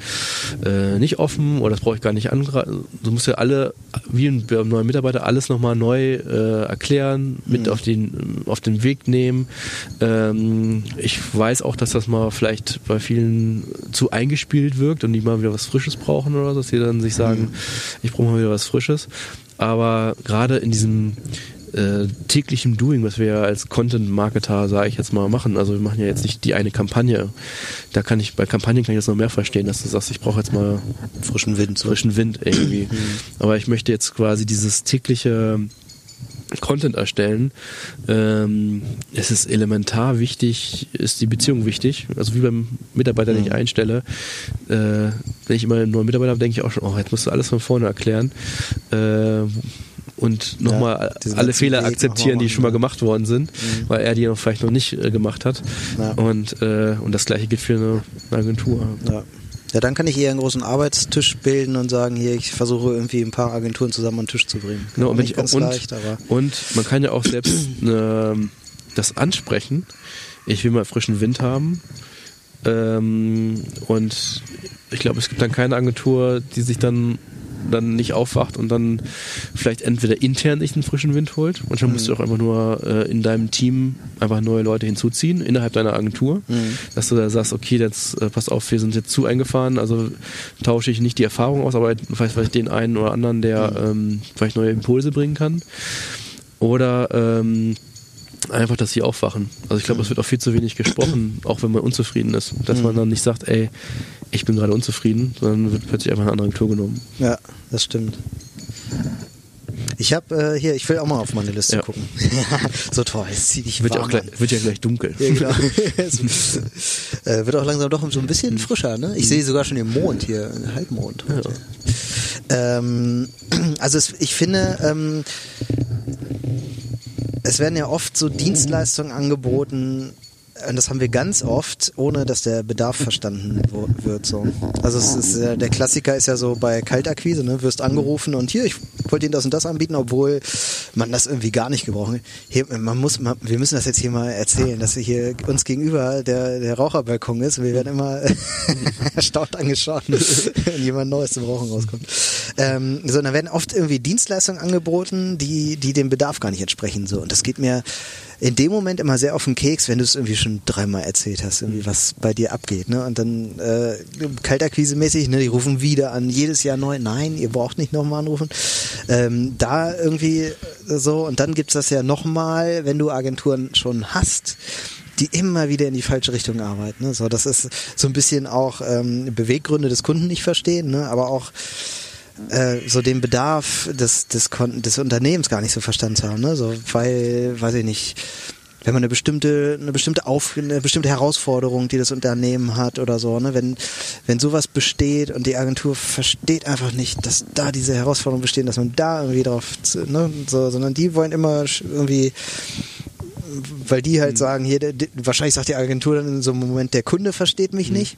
Speaker 2: äh, nicht offen oder das brauche ich gar nicht angreifen. Du musst ja alle, wie ein neuen Mitarbeiter, alles nochmal neu äh, erklären, mit auf, den, auf den Weg nehmen. Ähm, ich weiß auch, dass das mal vielleicht bei vielen zu eingespielt wirkt und die mal wieder was Frisches brauchen oder so, dass sie dann sich sagen, ich brauche mal wieder was Frisches. Aber gerade in diesem äh, täglichen Doing, was wir ja als Content-Marketer, sage ich jetzt mal, machen. Also wir machen ja jetzt nicht die eine Kampagne. Da kann ich, bei Kampagnen kann ich das noch mehr verstehen, dass du sagst, ich brauche jetzt mal
Speaker 1: Frischen Wind.
Speaker 2: Frischen Wind irgendwie. Aber ich möchte jetzt quasi dieses tägliche Content erstellen. Ähm, es ist elementar wichtig, ist die Beziehung wichtig. Also wie beim Mitarbeiter, den ich einstelle. Äh, wenn ich immer einen neuen Mitarbeiter habe, denke ich auch schon, oh, jetzt musst du alles von vorne erklären. Äh, und nochmal
Speaker 1: Ja,
Speaker 2: alle Fehler
Speaker 1: Weg
Speaker 2: akzeptieren,
Speaker 1: mal
Speaker 2: die schon mal
Speaker 1: machen,
Speaker 2: gemacht worden sind, weil er die noch vielleicht noch nicht äh, gemacht hat.
Speaker 1: Ja.
Speaker 2: Und, äh, und das gleiche gilt für eine, eine Agentur.
Speaker 1: Ja. Ja, dann kann ich eher einen großen Arbeitstisch bilden und sagen, hier, ich versuche irgendwie ein paar Agenturen zusammen an den Tisch zu bringen.
Speaker 2: Genau, und,
Speaker 1: nicht
Speaker 2: ich,
Speaker 1: ganz
Speaker 2: und,
Speaker 1: leicht, aber
Speaker 2: und man kann ja auch selbst eine, das ansprechen. Ich will mal frischen Wind haben. Ähm, und ich glaube, es gibt dann keine Agentur, die sich dann dann nicht aufwacht und dann vielleicht entweder intern nicht einen frischen Wind holt. Manchmal musst du auch einfach nur äh, in deinem Team einfach neue Leute hinzuziehen, innerhalb deiner Agentur, dass du da sagst, okay, jetzt äh, pass auf, wir sind jetzt zu eingefahren, also tausche ich nicht die Erfahrung aus, aber vielleicht, vielleicht den einen oder anderen, der ähm, vielleicht neue Impulse bringen kann. Oder ähm, einfach, dass sie aufwachen. Also ich glaube, es wird auch viel zu wenig gesprochen, auch wenn man unzufrieden ist. Dass man dann nicht sagt, ey, ich bin gerade unzufrieden, sondern wird plötzlich einfach eine andere Agentur genommen.
Speaker 1: ja, das stimmt. Ich habe äh, hier, ich will auch mal auf meine Liste
Speaker 2: Ja.
Speaker 1: gucken. so toll, jetzt zieh dich
Speaker 2: Wird ja,
Speaker 1: warm
Speaker 2: auch gleich, wird ja gleich dunkel.
Speaker 1: Ja, genau. Es, äh, wird auch langsam doch so ein bisschen frischer, ne? Ich sehe sogar schon den Mond hier, einen Halbmond heute. Ähm, also es, ich finde, ähm, es werden ja oft so Dienstleistungen angeboten, und das haben wir ganz oft, ohne dass der Bedarf verstanden wird. So. Also es ist, äh, der Klassiker ist ja so bei Kaltakquise, ne? wirst angerufen und hier, ich wollte Ihnen das und das anbieten, obwohl man das irgendwie gar nicht gebrauchen. Hier, man muss, man, wir müssen das jetzt hier mal erzählen, dass hier uns gegenüber der, der Raucherbalkon ist. Wir werden immer erstaunt angeschaut, wenn jemand Neues zum Rauchen rauskommt. Ähm, so, dann werden oft irgendwie Dienstleistungen angeboten, die, die dem Bedarf gar nicht entsprechen. So. Und das geht mir in dem Moment immer sehr auf den Keks, wenn du es irgendwie schon dreimal erzählt hast, irgendwie was bei dir abgeht, ne? Und dann äh, kaltakquise-mäßig, ne, die rufen wieder an, jedes Jahr neu, nein, ihr braucht nicht nochmal anrufen. Ähm, da irgendwie so, und dann gibt's das ja nochmal, wenn du Agenturen schon hast, die immer wieder in die falsche Richtung arbeiten. Ne? So, das ist so ein bisschen auch ähm, Beweggründe des Kunden nicht verstehen, ne? aber auch äh, so den Bedarf des, des, Kon des Unternehmens gar nicht so verstanden zu haben. Ne? So, weil, weiß ich nicht, wenn man eine bestimmte, eine bestimmte Auf, eine bestimmte Herausforderung, die das Unternehmen hat oder so, ne, wenn, wenn sowas besteht und die Agentur versteht einfach nicht, dass da diese Herausforderungen bestehen, dass man da irgendwie drauf, ne, so, sondern die wollen immer irgendwie weil die halt mhm. sagen, hier, wahrscheinlich sagt die Agentur dann in so einem Moment, der Kunde versteht mich mhm. nicht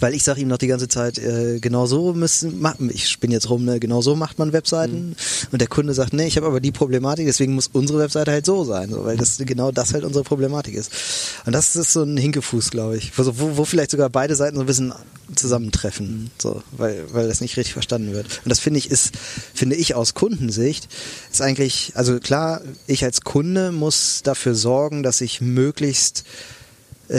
Speaker 1: weil ich sage ihm noch die ganze Zeit, äh, genau so müssen, ich spinne jetzt rum, ne, genau so macht man Webseiten. Mhm. Und der Kunde sagt, nee, ich habe aber die Problematik, deswegen muss unsere Webseite halt so sein, so, weil das genau das halt unsere Problematik ist. Und das ist so ein Hinkefuß, glaube ich, wo, wo, wo vielleicht sogar beide Seiten so ein bisschen zusammentreffen, so, weil, weil das nicht richtig verstanden wird. Und das finde ich ist, finde ich aus Kundensicht, ist eigentlich, also klar, ich als Kunde muss dafür sorgen, dass ich möglichst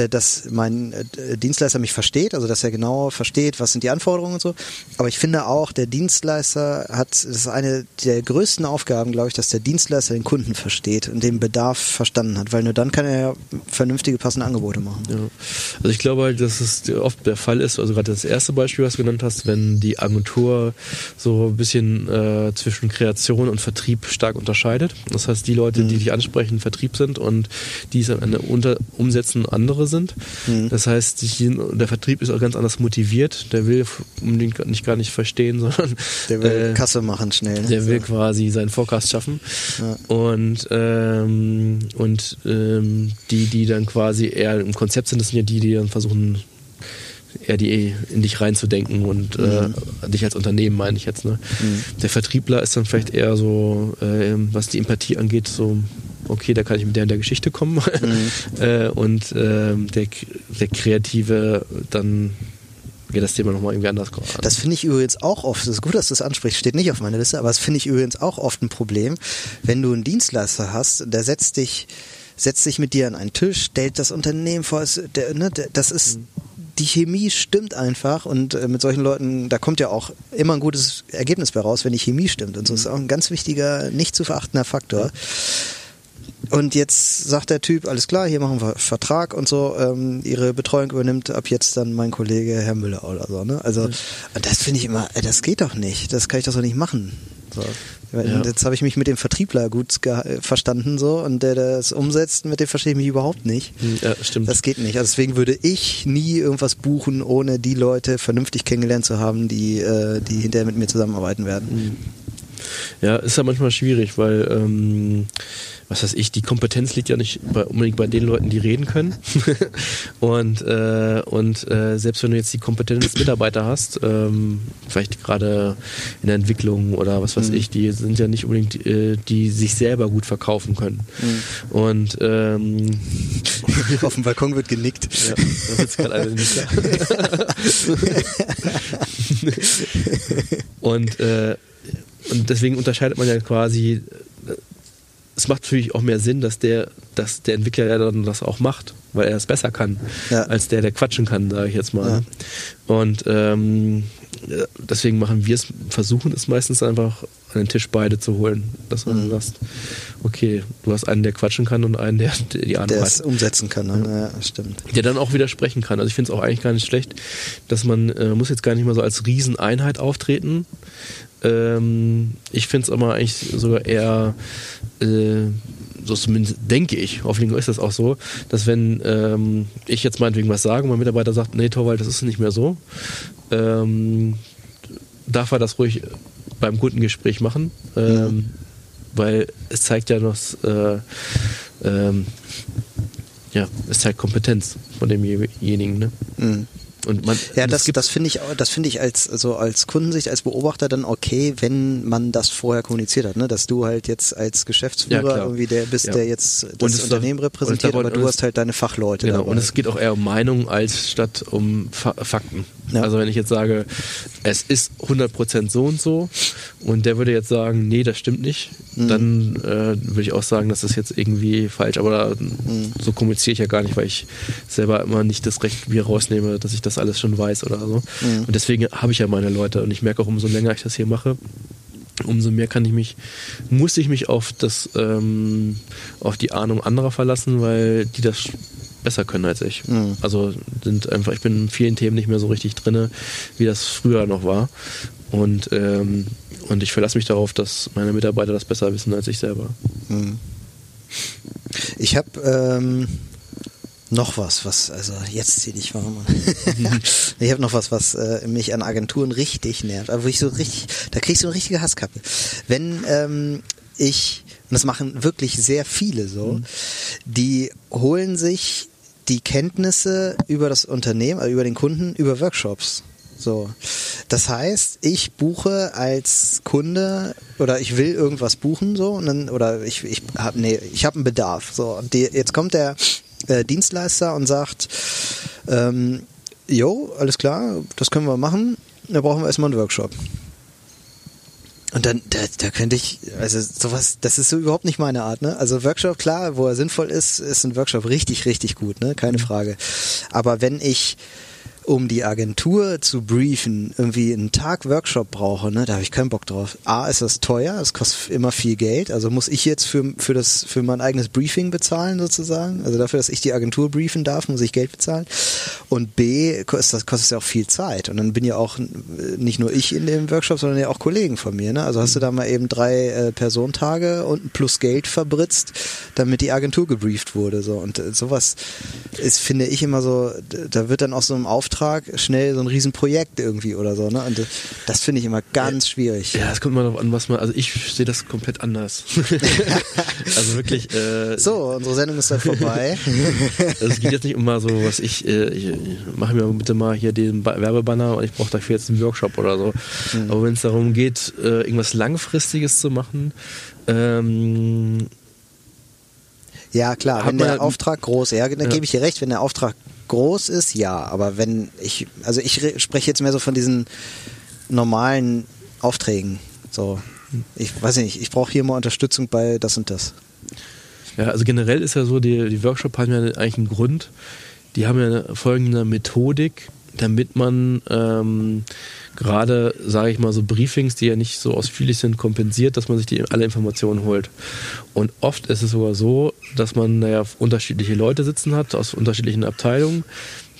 Speaker 1: dass mein äh, Dienstleister mich versteht, also dass er genau versteht, was sind die Anforderungen und so. Aber ich finde auch, der Dienstleister hat, das ist eine der größten Aufgaben, glaube ich, dass der Dienstleister den Kunden versteht und den Bedarf verstanden hat, weil nur dann kann er ja vernünftige, passende Angebote machen. Ja.
Speaker 2: Also ich glaube halt, dass es oft der Fall ist, also gerade das erste Beispiel, was du genannt hast, wenn die Agentur so ein bisschen äh, zwischen Kreation und Vertrieb stark unterscheidet. Das heißt, die Leute, mhm. die dich ansprechen, Vertrieb sind und die es am Ende unter, umsetzen, andere andere sind. Mhm. Das heißt, der Vertrieb ist auch ganz anders motiviert. Der will unbedingt nicht gar nicht verstehen, sondern
Speaker 1: der will äh, Kasse machen schnell.
Speaker 2: Ne? Der will quasi seinen Forecast schaffen. Ja. Und ähm, und ähm, die, die dann quasi eher im Konzept sind, das sind ja die, die dann versuchen eher die in dich reinzudenken und äh, mhm. äh, dich als Unternehmen meine ich jetzt. Ne? Mhm. Der Vertriebler ist dann vielleicht eher so, äh, was die Empathie angeht, so okay, da kann ich mit der in der Geschichte kommen. Mhm. äh, und äh, der, der Kreative dann geht das Thema nochmal irgendwie anders an.
Speaker 1: Das finde ich übrigens auch oft, das ist gut, dass du das ansprichst, steht nicht auf meiner Liste, aber das finde ich übrigens auch oft ein Problem, wenn du einen Dienstleister hast, der setzt dich, setzt sich mit dir an einen Tisch, stellt das Unternehmen vor, der, ne, das ist, mhm. die Chemie stimmt einfach und äh, mit solchen Leuten, da kommt ja auch immer ein gutes Ergebnis bei raus, wenn die Chemie stimmt und so mhm. ist auch ein ganz wichtiger, nicht zu verachtender Faktor. Ja. Und jetzt sagt der Typ, alles klar, hier machen wir Vertrag und so, ähm, ihre Betreuung übernimmt ab jetzt dann mein Kollege Herr Müller oder so. Ne? Also mhm. das finde ich immer, äh, das geht doch nicht, das kann ich doch so nicht machen. So. Ja. Jetzt habe ich mich mit dem Vertriebler gut verstanden so und der das umsetzt, mit dem verstehe ich mich überhaupt nicht.
Speaker 2: Hm, ja, stimmt.
Speaker 1: Das geht nicht. Also deswegen würde ich nie irgendwas buchen, ohne die Leute vernünftig kennengelernt zu haben, die, äh, die hinterher mit mir zusammenarbeiten werden. Hm.
Speaker 2: Ja, ist ja manchmal schwierig, weil ähm, was weiß ich, die Kompetenz liegt ja nicht bei, unbedingt bei den Leuten, die reden können. und äh, und äh, selbst wenn du jetzt die Kompetenz Mitarbeiter hast, ähm, vielleicht gerade in der Entwicklung oder was weiß mhm. ich, die sind ja nicht unbedingt, äh, die sich selber gut verkaufen können. Mhm. Und ähm,
Speaker 1: auf dem Balkon wird genickt. Ja, da sitzt gerade einer nicht
Speaker 2: und äh, und deswegen unterscheidet man ja quasi es macht natürlich auch mehr Sinn, dass der, dass der Entwickler ja dann das auch macht, weil er es besser kann, ja. als der, der quatschen kann, sage ich jetzt mal. Ja. Und ähm, deswegen machen wir es, versuchen es meistens einfach an den Tisch beide zu holen, dass man mhm. sagt, okay, du hast einen, der quatschen kann und einen, der, der die Ahnung
Speaker 1: der es umsetzen kann, ne? ja, stimmt.
Speaker 2: Der dann auch widersprechen kann. Also ich finde es auch eigentlich gar nicht schlecht, dass man äh, muss jetzt gar nicht mal so als Rieseneinheit auftreten, ähm, ich finde es aber eigentlich sogar eher, äh, so zumindest denke ich, hoffentlich ist das auch so, dass wenn ähm, ich jetzt meinetwegen was sage und mein Mitarbeiter sagt, nee, Torwald, das ist nicht mehr so, ähm, darf er das ruhig beim Kundengespräch machen, ähm, mhm. weil es zeigt ja noch, äh, ähm, ja, es zeigt Kompetenz von demjenigen. Ne? Mhm.
Speaker 1: Und man, ja, das, das finde ich, das finde ich als, also als Kundensicht, als Beobachter dann okay, wenn man das vorher kommuniziert hat, ne? dass du halt jetzt als Geschäftsführer ja, irgendwie der bist, ja. der jetzt das Unternehmen doch, repräsentiert, aber du hast halt deine Fachleute.
Speaker 2: Genau, dabei. und es geht auch eher um Meinung als statt um Fa Fakten. Ja. Also wenn ich jetzt sage, es ist 100% so und so und der würde jetzt sagen, nee, das stimmt nicht, mhm. dann äh, würde ich auch sagen, das ist jetzt irgendwie falsch. Aber mhm. so kommuniziere ich ja gar nicht, weil ich selber immer nicht das Recht mir rausnehme, dass ich das alles schon weiß oder so. Mhm. Und deswegen habe ich ja meine Leute und ich merke auch, umso länger ich das hier mache, umso mehr kann ich mich, muss ich mich auf das, ähm, auf die Ahnung anderer verlassen, weil die das besser können als ich. Mhm. Also sind einfach, ich bin in vielen Themen nicht mehr so richtig drin, wie das früher noch war. Und, ähm, und ich verlasse mich darauf, dass meine Mitarbeiter das besser wissen als ich selber. Mhm.
Speaker 1: Ich habe ähm, noch was, was, also jetzt zieh dich warm. ich habe noch was, was äh, mich an Agenturen richtig nervt, aber wo ich so richtig, da krieg ich so eine richtige Hasskappe. Wenn ähm, ich, und das machen wirklich sehr viele so, mhm. die holen sich die Kenntnisse über das Unternehmen, also über den Kunden, über Workshops. So. Das heißt, ich buche als Kunde oder ich will irgendwas buchen so und dann, oder ich, ich habe nee, ich habe einen Bedarf. So und die, jetzt kommt der äh, Dienstleister und sagt, ähm, jo, alles klar, das können wir machen. Da brauchen wir erstmal einen Workshop. Und dann, da, da könnte ich, also sowas, das ist so überhaupt nicht meine Art, ne? Also Workshop, klar, wo er sinnvoll ist, ist ein Workshop richtig, richtig gut, ne? Keine Frage. Aber wenn ich um die Agentur zu briefen, irgendwie einen Tag Workshop brauche, ne, da habe ich keinen Bock drauf. A, ist das teuer, es kostet immer viel Geld. Also muss ich jetzt für, für, das, für mein eigenes Briefing bezahlen sozusagen. Also dafür, dass ich die Agentur briefen darf, muss ich Geld bezahlen. Und B, kostet das kostet ja auch viel Zeit. Und dann bin ja auch nicht nur ich in dem Workshop, sondern ja auch Kollegen von mir. Ne? Also hast du da mal eben drei äh, Personentage und plus Geld verbritzt, damit die Agentur gebrieft wurde. So. Und äh, sowas ist, finde ich, immer so, da wird dann auch so im Auftrag Auftrag schnell so ein Riesenprojekt irgendwie oder so. Ne? Und das finde ich immer ganz schwierig.
Speaker 2: Ja, es kommt immer darauf an, was man, also ich sehe das komplett anders. also wirklich. Äh,
Speaker 1: so, unsere Sendung ist dann vorbei.
Speaker 2: also es geht jetzt nicht um mal so, was ich, äh, ich mache mir bitte mal hier den Werbebanner und ich brauche dafür jetzt einen Workshop oder so. Mhm. Aber wenn es darum geht, äh, irgendwas Langfristiges zu machen, ähm,
Speaker 1: ja, klar, wenn der Auftrag groß, ja, dann ja. gebe ich dir recht, wenn der Auftrag groß ist, ja, aber wenn ich, also ich spreche jetzt mehr so von diesen normalen Aufträgen. So, ich weiß nicht, ich brauche hier mal Unterstützung bei das und das.
Speaker 2: Ja, also generell ist ja so, die, die Workshop haben ja eigentlich einen Grund. Die haben ja folgende Methodik, damit man ähm, gerade, sage ich mal, so Briefings, die ja nicht so ausführlich sind, kompensiert, dass man sich die alle Informationen holt. Und oft ist es sogar so, dass man naja, unterschiedliche Leute sitzen hat aus unterschiedlichen Abteilungen,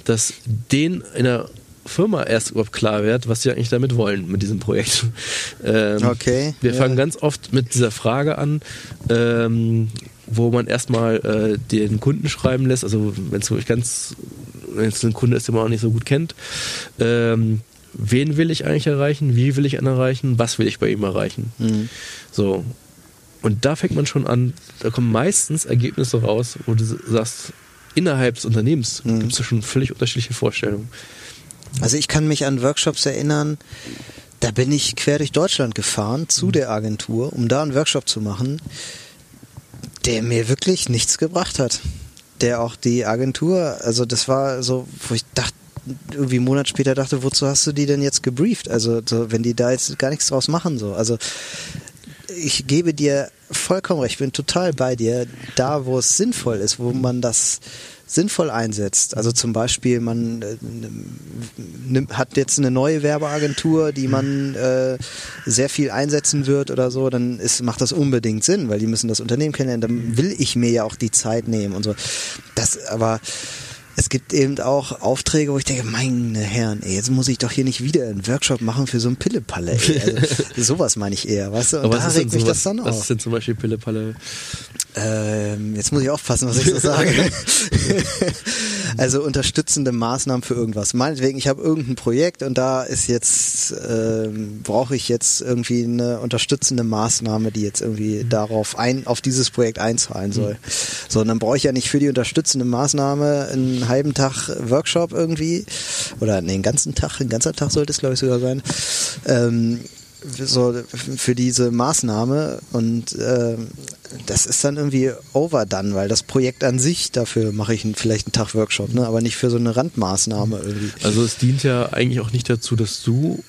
Speaker 2: dass denen in der Firma erst überhaupt klar wird, was sie eigentlich damit wollen mit diesem Projekt.
Speaker 1: Ähm, okay.
Speaker 2: Wir fangen ganz oft mit dieser Frage an, ähm, wo man erstmal äh, den Kunden schreiben lässt, also wenn es wirklich ganz, wenn es ein Kunde ist, den man auch nicht so gut kennt, ähm, wen will ich eigentlich erreichen, wie will ich ihn erreichen, was will ich bei ihm erreichen. Mhm. So. Und da fängt man schon an, da kommen meistens Ergebnisse raus, wo du sagst, innerhalb des Unternehmens mhm. gibt es schon völlig unterschiedliche Vorstellungen.
Speaker 1: Also ich kann mich an Workshops erinnern, da bin ich quer durch Deutschland gefahren zu mhm. der Agentur, um da einen Workshop zu machen, der mir wirklich nichts gebracht hat. Der auch die Agentur, also das war so, wo ich dachte, irgendwie einen Monat später dachte, wozu hast du die denn jetzt gebrieft? Also so, wenn die da jetzt gar nichts draus machen, so. Also ich gebe dir vollkommen recht, ich bin total bei dir, da wo es sinnvoll ist, wo man das sinnvoll einsetzt. Also zum Beispiel, man äh, hat jetzt eine neue Werbeagentur, die man äh, sehr viel einsetzen wird oder so, dann ist, macht das unbedingt Sinn, weil die müssen das Unternehmen kennenlernen. Dann will ich mir ja auch die Zeit nehmen und so. Das aber es gibt eben auch Aufträge, wo ich denke, meine Herren, ey, jetzt muss ich doch hier nicht wieder einen Workshop machen für so ein Pillepalle. Ey. Also, sowas meine ich eher, weißt du? Und
Speaker 2: Aber da regt mich das dann auf. Was ist denn zum Beispiel Pillepalle?
Speaker 1: Ähm, jetzt muss ich aufpassen, was ich so sage. also unterstützende Maßnahmen für irgendwas. Meinetwegen, ich habe irgendein Projekt und da ist jetzt, ähm, brauche ich jetzt irgendwie eine unterstützende Maßnahme, die jetzt irgendwie mhm. darauf ein, auf dieses Projekt einzahlen soll. Mhm. So, und dann brauche ich ja nicht für die unterstützende Maßnahme einen halben Tag Workshop irgendwie oder nee, einen ganzen Tag, ein ganzer Tag sollte es glaube ich sogar sein. Ähm, so für diese Maßnahme und äh, das ist dann irgendwie overdone, weil das Projekt an sich, dafür mache ich vielleicht einen Tag Workshop, ne? aber nicht für so eine Randmaßnahme irgendwie.
Speaker 2: Also es dient ja eigentlich auch nicht dazu, dass du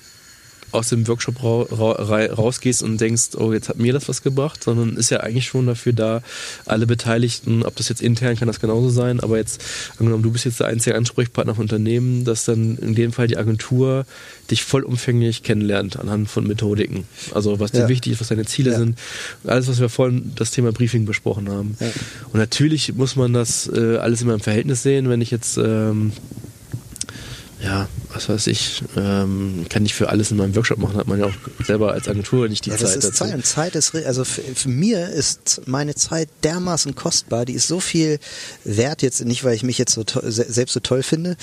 Speaker 2: aus dem Workshop ra ra rausgehst und denkst, oh, jetzt hat mir das was gebracht, sondern ist ja eigentlich schon dafür da, alle Beteiligten, ob das jetzt intern kann das genauso sein, aber jetzt, angenommen, du bist jetzt der einzige Ansprechpartner von Unternehmen, dass dann in dem Fall die Agentur dich vollumfänglich kennenlernt anhand von Methodiken. Also was dir ja. wichtig ist, was deine Ziele ja. sind. Alles, was wir vorhin das Thema Briefing besprochen haben. Ja. Und natürlich muss man das äh, alles immer im Verhältnis sehen, wenn ich jetzt ähm, ja, was weiß ich, ähm, kann nicht für alles in meinem Workshop machen, hat man ja auch selber als Agentur nicht die
Speaker 1: ja,
Speaker 2: Zeit
Speaker 1: das ist
Speaker 2: dazu.
Speaker 1: Zeit. Und Zeit ist, also für, für mir ist meine Zeit dermaßen kostbar, die ist so viel wert jetzt, nicht weil ich mich jetzt so selbst so toll finde,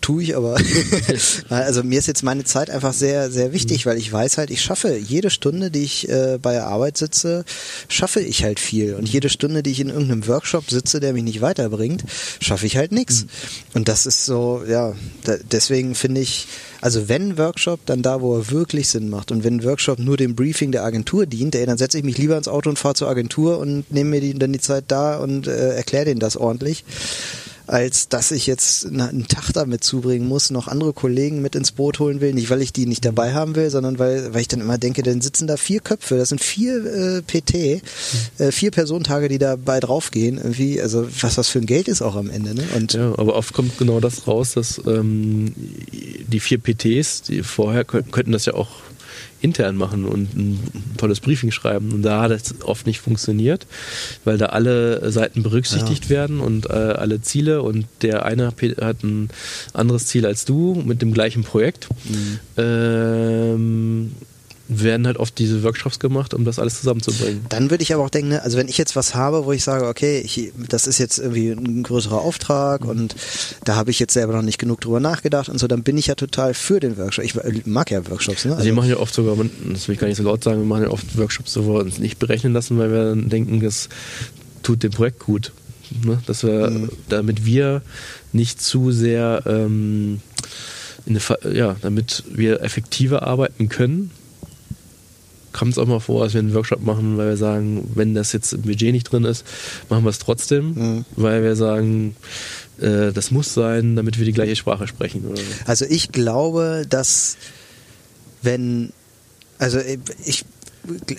Speaker 1: tue ich, aber also mir ist jetzt meine Zeit einfach sehr, sehr wichtig, weil ich weiß halt, ich schaffe jede Stunde, die ich äh, bei der Arbeit sitze, schaffe ich halt viel. Und jede Stunde, die ich in irgendeinem Workshop sitze, der mich nicht weiterbringt, schaffe ich halt nichts. Und das ist so, ja, da, deswegen finde ich, also wenn Workshop, dann da, wo er wirklich Sinn macht. Und wenn Workshop nur dem Briefing der Agentur dient, ey, dann setze ich mich lieber ins Auto und fahre zur Agentur und nehme mir die, dann die Zeit da und äh, erkläre denen das ordentlich. Als dass ich jetzt einen Tag damit zubringen muss, noch andere Kollegen mit ins Boot holen will. Nicht, weil ich die nicht dabei haben will, sondern weil, weil ich dann immer denke, dann sitzen da vier Köpfe, das sind vier äh, PT, äh, vier Personentage, die dabei draufgehen. Irgendwie, also was das für ein Geld ist auch am Ende. Ne? Und
Speaker 2: Ja, aber oft kommt genau das raus, dass ähm, die vier PTs, die vorher könnten das ja auch intern machen und ein tolles Briefing schreiben. Und da hat es oft nicht funktioniert, weil da alle Seiten berücksichtigt werden und äh, alle Ziele und der eine hat ein anderes Ziel als du mit dem gleichen Projekt. Ähm, werden halt oft diese Workshops gemacht, um das alles zusammenzubringen.
Speaker 1: Dann würde ich aber auch denken, ne, also wenn ich jetzt was habe, wo ich sage, okay, ich, das ist jetzt irgendwie ein größerer Auftrag und da habe ich jetzt selber noch nicht genug drüber nachgedacht und so, dann bin ich ja total für den Workshop. Ich mag ja Workshops, ne?
Speaker 2: Also wir machen ja oft sogar, das will ich gar nicht so laut sagen, wir machen ja oft Workshops, wo wir uns nicht berechnen lassen, weil wir dann denken, das tut dem Projekt gut. Ne? Dass wir,
Speaker 1: Mhm.
Speaker 2: damit wir nicht zu sehr, ähm, in eine, Ver- ja, damit wir effektiver arbeiten können, kommt es auch mal vor, dass wir einen Workshop machen, weil wir sagen, wenn das jetzt im Budget nicht drin ist, machen wir es trotzdem,
Speaker 1: Mhm.
Speaker 2: weil wir sagen, äh, das muss sein, damit wir die gleiche Sprache sprechen. So.
Speaker 1: Also ich glaube, dass wenn, also ich,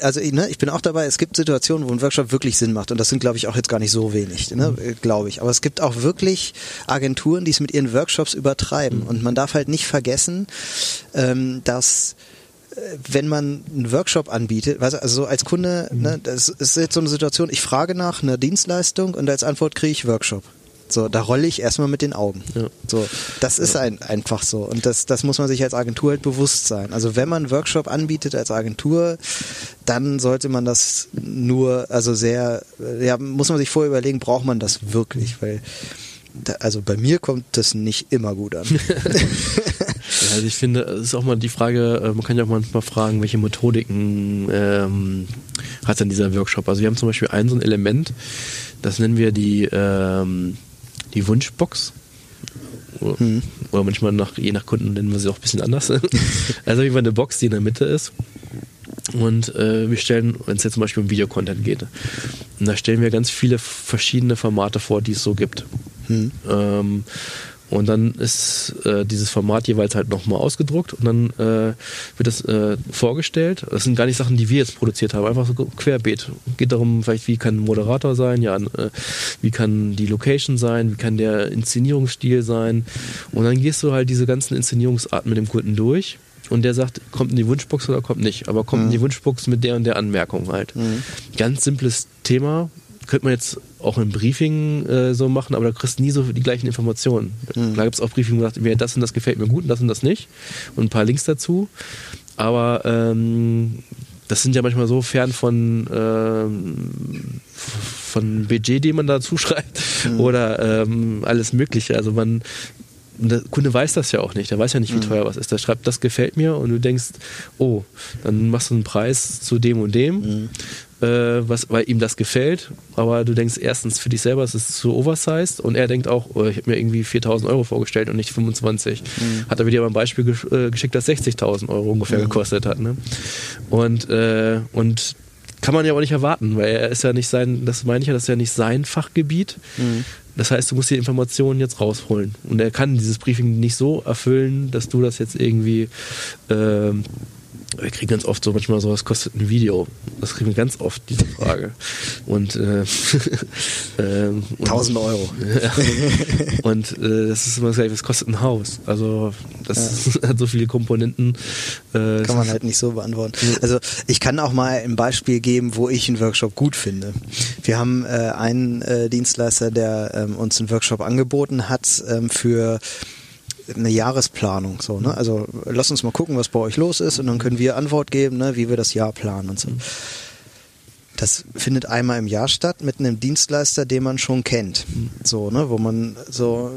Speaker 1: also ich, ne, ich bin auch dabei, es gibt Situationen, wo ein Workshop wirklich Sinn macht und das sind, glaube ich, auch jetzt gar nicht so wenig, ne, glaube ich. Aber es gibt auch wirklich Agenturen, die es mit ihren Workshops übertreiben und man darf halt nicht vergessen, ähm, dass wenn man einen Workshop anbietet, also so als Kunde, ne, das ist jetzt so eine Situation, ich frage nach einer Dienstleistung und als Antwort kriege ich Workshop. So, da rolle ich erstmal mit den Augen.
Speaker 2: Ja.
Speaker 1: So, das ist ein, einfach so. Und das, das muss man sich als Agentur halt bewusst sein. Also wenn man einen Workshop anbietet als Agentur, dann sollte man das nur, also sehr, ja, muss man sich vorher überlegen, braucht man das wirklich? Weil, da, also bei mir kommt das nicht immer gut an.
Speaker 2: Also ich finde, es ist auch mal die Frage, äh, man kann ja auch manchmal fragen, welche Methodiken ähm, hat denn dieser Workshop? Also wir haben zum Beispiel ein so ein Element, das nennen wir die, ähm, die Wunschbox. Oder,
Speaker 1: Mhm.
Speaker 2: oder manchmal nach, je nach Kunden nennen wir sie auch ein bisschen anders. also wie eine Box, die in der Mitte ist. Und äh, wir stellen, wenn es jetzt zum Beispiel um Videocontent geht, und da stellen wir ganz viele verschiedene Formate vor, die es so gibt.
Speaker 1: Hm.
Speaker 2: Ähm, und dann ist äh, dieses Format jeweils halt nochmal ausgedruckt und dann äh, wird das äh, vorgestellt. Das sind gar nicht Sachen, die wir jetzt produziert haben, einfach so querbeet. Geht darum, vielleicht, wie kann ein Moderator sein, ja, äh, wie kann die Location sein, wie kann der Inszenierungsstil sein. Und dann gehst du halt diese ganzen Inszenierungsarten mit dem Kunden durch. Und der sagt, kommt in die Wunschbox oder kommt nicht. Aber kommt in die Wunschbox mit der und der Anmerkung halt. Ganz simples Thema. Könnte man jetzt auch im Briefing äh, so machen, aber da kriegst du nie so die gleichen Informationen. Da gibt es auch Briefing, wo gesagt, mir das und das gefällt mir gut und das und das nicht. Und ein paar Links dazu. Aber ähm, das sind ja manchmal so fern von, ähm, von Budget, den man da zuschreibt oder ähm, alles Mögliche. Also man, der Kunde weiß das ja auch nicht. Der weiß ja nicht, wie teuer was ist. Der schreibt, das gefällt mir und du denkst, oh, dann machst du einen Preis zu dem und dem, äh, was, weil ihm das gefällt. Aber du denkst erstens für dich selber, es ist zu oversized und er denkt auch, oh, ich habe mir irgendwie 4000 Euro vorgestellt und nicht 25. Hat er wieder mal ein Beispiel gesch äh, geschickt, das 60.000 Euro ungefähr gekostet hat. Ne? Und, äh, und kann man ja auch nicht erwarten, weil er ist ja nicht sein, das meine ich ja, das ist ja nicht sein Fachgebiet. Das heißt, du musst die Informationen jetzt rausholen. Und er kann dieses Briefing nicht so erfüllen, dass du das jetzt irgendwie. Ähm, wir kriegen ganz oft so manchmal so, was kostet ein Video? Das kriegen wir ganz oft, diese Frage. Und, äh, ähm, und
Speaker 1: 1000 Euro.
Speaker 2: ja. Und äh, das ist immer das gleiche, was kostet ein Haus? Also das hat so viele Komponenten. Äh,
Speaker 1: Kann man halt nicht so beantworten. Also ich kann auch mal ein Beispiel geben, wo ich einen Workshop gut finde. Wir haben äh, einen äh, Dienstleister, der ähm, uns einen Workshop angeboten hat ähm, für eine Jahresplanung. So, ne? Also lass uns mal gucken, was bei euch los ist und dann können wir Antwort geben, ne, wie wir das Jahr planen und so. Mhm. Das findet einmal im Jahr statt mit einem Dienstleister, den man schon kennt. So, ne, wo man so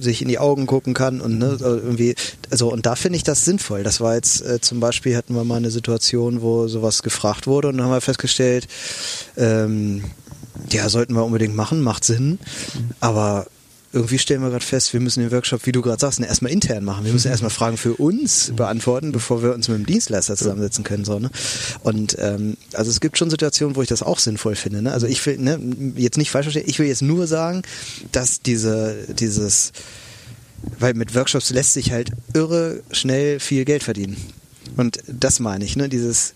Speaker 1: sich in die Augen gucken kann und ne, irgendwie, also und da finde ich das sinnvoll. Das war jetzt äh, zum Beispiel hatten wir mal eine Situation, wo sowas gefragt wurde und dann haben wir festgestellt, ähm, ja, sollten wir unbedingt machen, macht Sinn, aber irgendwie stellen wir gerade fest, wir müssen den Workshop, wie du gerade sagst, ne, erstmal intern machen. Wir müssen erstmal Fragen für uns beantworten, bevor wir uns mit dem Dienstleister zusammensetzen können. So, ne? Und ähm, also es gibt schon Situationen, wo ich das auch sinnvoll finde. Ne? Also ich will, ne, jetzt nicht falsch verstehen, ich will jetzt nur sagen, dass diese, dieses, weil mit Workshops lässt sich halt irre schnell viel Geld verdienen. Und das meine ich, ne? Dieses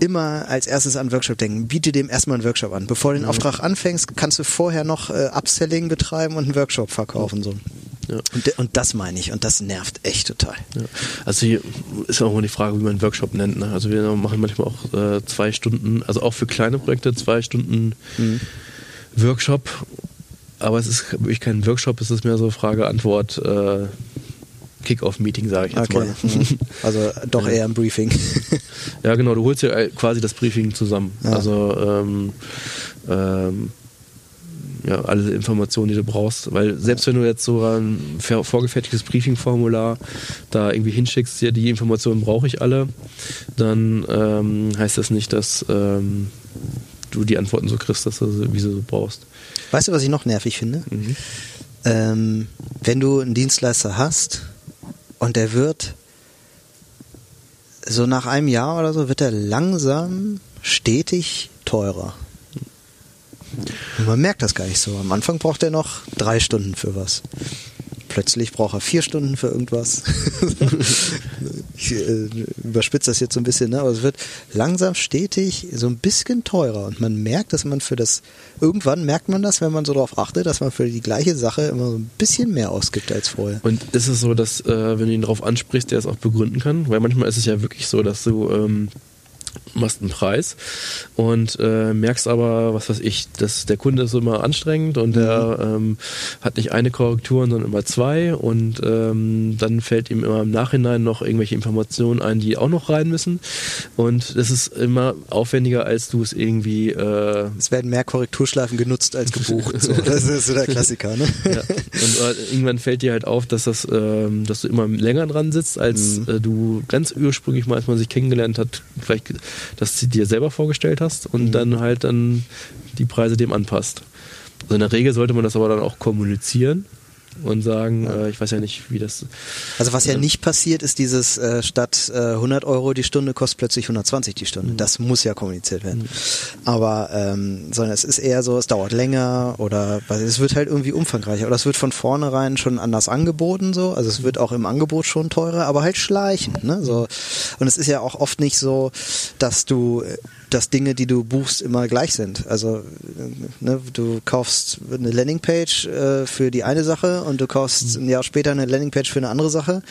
Speaker 1: immer als erstes an Workshop denken. Biete dem erstmal einen Workshop an. Bevor du den. Auftrag anfängst, kannst du vorher noch äh, Upselling betreiben und einen Workshop verkaufen. So. Ja. Und, und, das meine ich und das nervt echt total.
Speaker 2: Ja. Also hier ist auch immer die Frage, wie man einen Workshop nennt. Ne? Also wir machen manchmal auch äh, zwei Stunden, also auch für kleine Projekte zwei Stunden mhm. Workshop. Aber es ist wirklich kein Workshop, es ist mehr so Frage-Antwort. Äh, Kick-Off-Meeting, sage ich jetzt okay. mal.
Speaker 1: Mhm. Also doch eher ein Briefing.
Speaker 2: ja, genau, du holst ja quasi das Briefing zusammen. Ja. Also ähm, ähm, ja, alle Informationen, die du brauchst. Weil selbst wenn du jetzt so ein vorgefertigtes Briefing-Formular da irgendwie hinschickst, ja, die Informationen brauche ich alle, dann ähm, heißt das nicht, dass ähm, du die Antworten so kriegst, dass du wie sie so brauchst.
Speaker 1: Weißt du, was ich noch nervig finde? Mhm. Ähm, wenn du einen Dienstleister hast, und der wird so nach einem Jahr oder so wird er langsam stetig teurer. Und man merkt das gar nicht so. Am Anfang braucht er noch drei Stunden für was plötzlich braucht er vier Stunden für irgendwas. ich äh, überspitze das jetzt so ein bisschen, ne? aber es wird langsam stetig so ein bisschen teurer und man merkt, dass man für das, irgendwann merkt man das, wenn man so darauf achtet, dass man für die gleiche Sache immer so ein bisschen mehr ausgibt als vorher.
Speaker 2: Und ist es so, dass, äh, wenn du ihn darauf ansprichst, der es auch begründen kann? Weil manchmal ist es ja wirklich so, dass du ähm, machst einen Preis und äh, merkst aber, was weiß ich, dass der Kunde ist immer anstrengend und der mhm. ähm, hat nicht eine Korrektur, sondern immer zwei und ähm, dann fällt ihm immer im Nachhinein noch irgendwelche Informationen ein, die auch noch rein müssen und das ist immer aufwendiger, als du es irgendwie... Äh
Speaker 1: es werden mehr Korrekturschleifen genutzt als gebucht. so. Das ist so der Klassiker, ne?
Speaker 2: Ja. Und äh, irgendwann fällt dir halt auf, dass das, ähm, dass du immer länger dran sitzt, als mhm. äh, du ganz ursprünglich mal, als man sich kennengelernt hat, vielleicht dass du dir selber vorgestellt hast und mhm. dann halt dann die Preise dem anpasst. Also in der Regel sollte man das aber dann auch kommunizieren und sagen, ja. äh, ich weiß ja nicht, wie das.
Speaker 1: Also was ja äh, nicht passiert, ist dieses äh, statt äh, 100 Euro die Stunde kostet plötzlich 120 die Stunde. Mhm. Das muss ja kommuniziert werden. Mhm. Aber ähm, sondern es ist eher so, es dauert länger oder weil es wird halt irgendwie umfangreicher oder es wird von vornherein schon anders angeboten so. Also es wird auch im Angebot schon teurer, aber halt schleichend. Ne? So und es ist ja auch oft nicht so, dass du dass Dinge, die du buchst, immer gleich sind. Also ne, du kaufst eine Landingpage äh, für die eine Sache und du kaufst mhm. ein Jahr später eine Landingpage für eine andere Sache.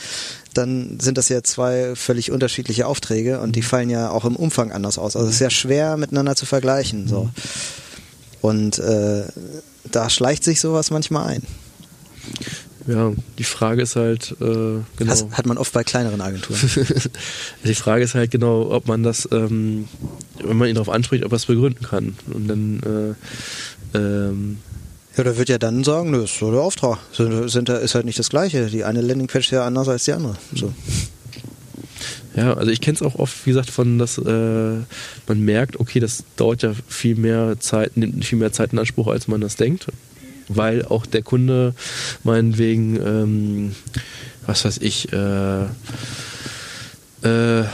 Speaker 1: Dann sind das ja zwei völlig unterschiedliche Aufträge und die mhm. fallen ja auch im Umfang anders aus. Also es ist ja schwer miteinander zu vergleichen. So. Mhm. Und äh, da schleicht sich sowas manchmal ein.
Speaker 2: Ja, die Frage ist halt, äh, genau.
Speaker 1: Has, hat man oft bei kleineren Agenturen.
Speaker 2: die Frage ist halt genau, ob man das, ähm, wenn man ihn darauf anspricht, ob er es begründen kann. Und dann, äh, ähm,
Speaker 1: ja, da wird ja dann sagen, das ist so der Auftrag. Sind, sind, ist halt nicht das Gleiche. Die eine Landingpage ist ja anders als die andere. So.
Speaker 2: Ja, also ich kenne es auch oft, wie gesagt, von, dass äh, man merkt, okay, das dauert ja viel mehr Zeit, nimmt viel mehr Zeit in Anspruch, als man das denkt weil auch der Kunde meinetwegen, ähm, was weiß ich, äh, äh,